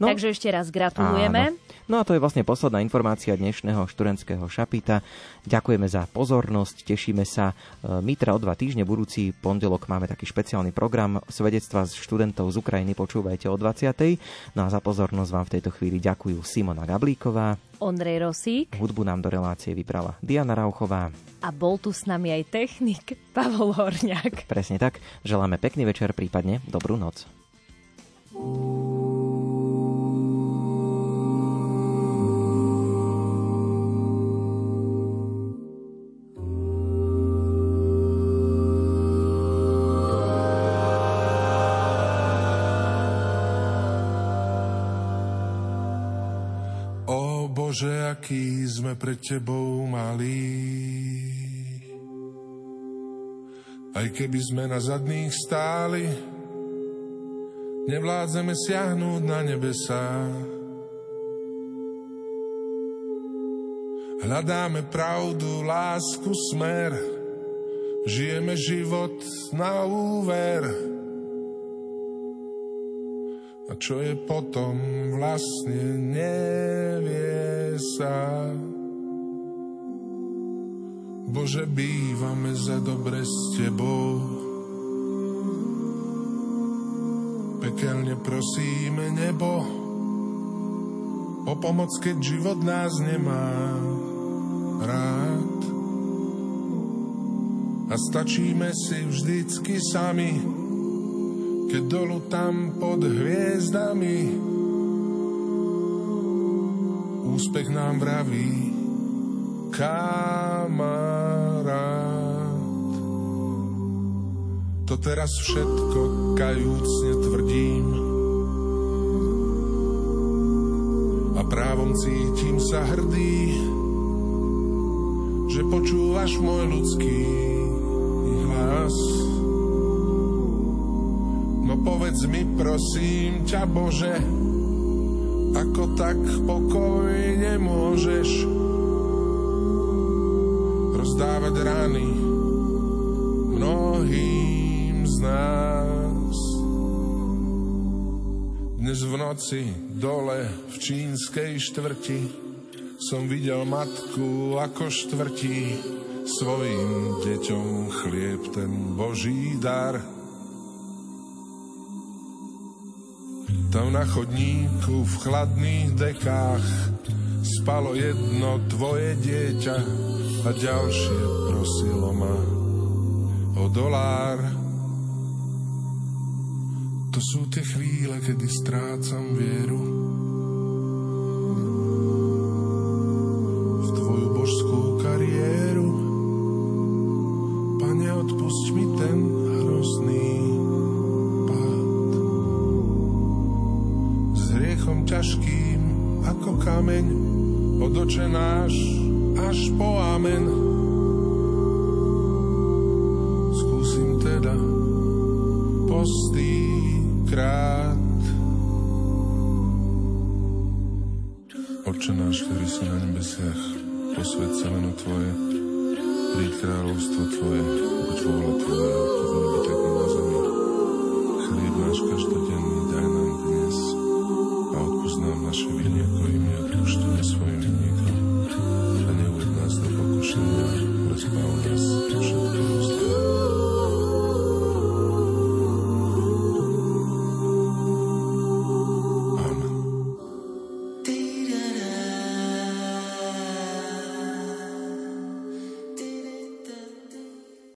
No, Takže ešte raz gratulujeme. Áno. No a to je vlastne posledná informácia dnešného študentského šapita. Ďakujeme za pozornosť, tešíme sa. E, my teda o dva týždne, budúci pondelok máme taký špeciálny program svedectva z študentov z Ukrajiny, počúvajte o 20. No a za pozornosť vám v tejto chvíli ďakujú Simona Gablíková, Ondrej Rosík. Hudbu nám do relácie vybrala Diana Rauchová. A bol tu s nami aj technik Pavol Horňák. Presne tak. Želáme pekný večer, prípadne dobrú noc. Bože, sme pred Tebou malí. Aj keby sme na zadných stáli, nevládzeme siahnuť na nebesá. Hľadáme pravdu, lásku, smer, žijeme život na úver. A čo je potom vlastne nevie sa. Bože, bývame za dobre s Tebou. Pekelne prosíme nebo o pomoc, keď život nás nemá rád. A stačíme si vždycky sami, keď dolu tam pod hviezdami úspech nám vraví kamarát. To teraz všetko kajúcne tvrdím. A právom cítim sa hrdý, že počúvaš môj ľudský hlas. Povedz mi prosím ťa Bože, ako tak pokojne môžeš rozdávať rany mnohým z nás. Dnes v noci dole v čínskej štvrti som videl matku ako štvrtí svojim deťom chlieb ten Boží dar Tam na chodníku v chladných dekách spalo jedno tvoje dieťa a ďalšie prosilo ma o dolár. To sú tie chvíle, kedy strácam vieru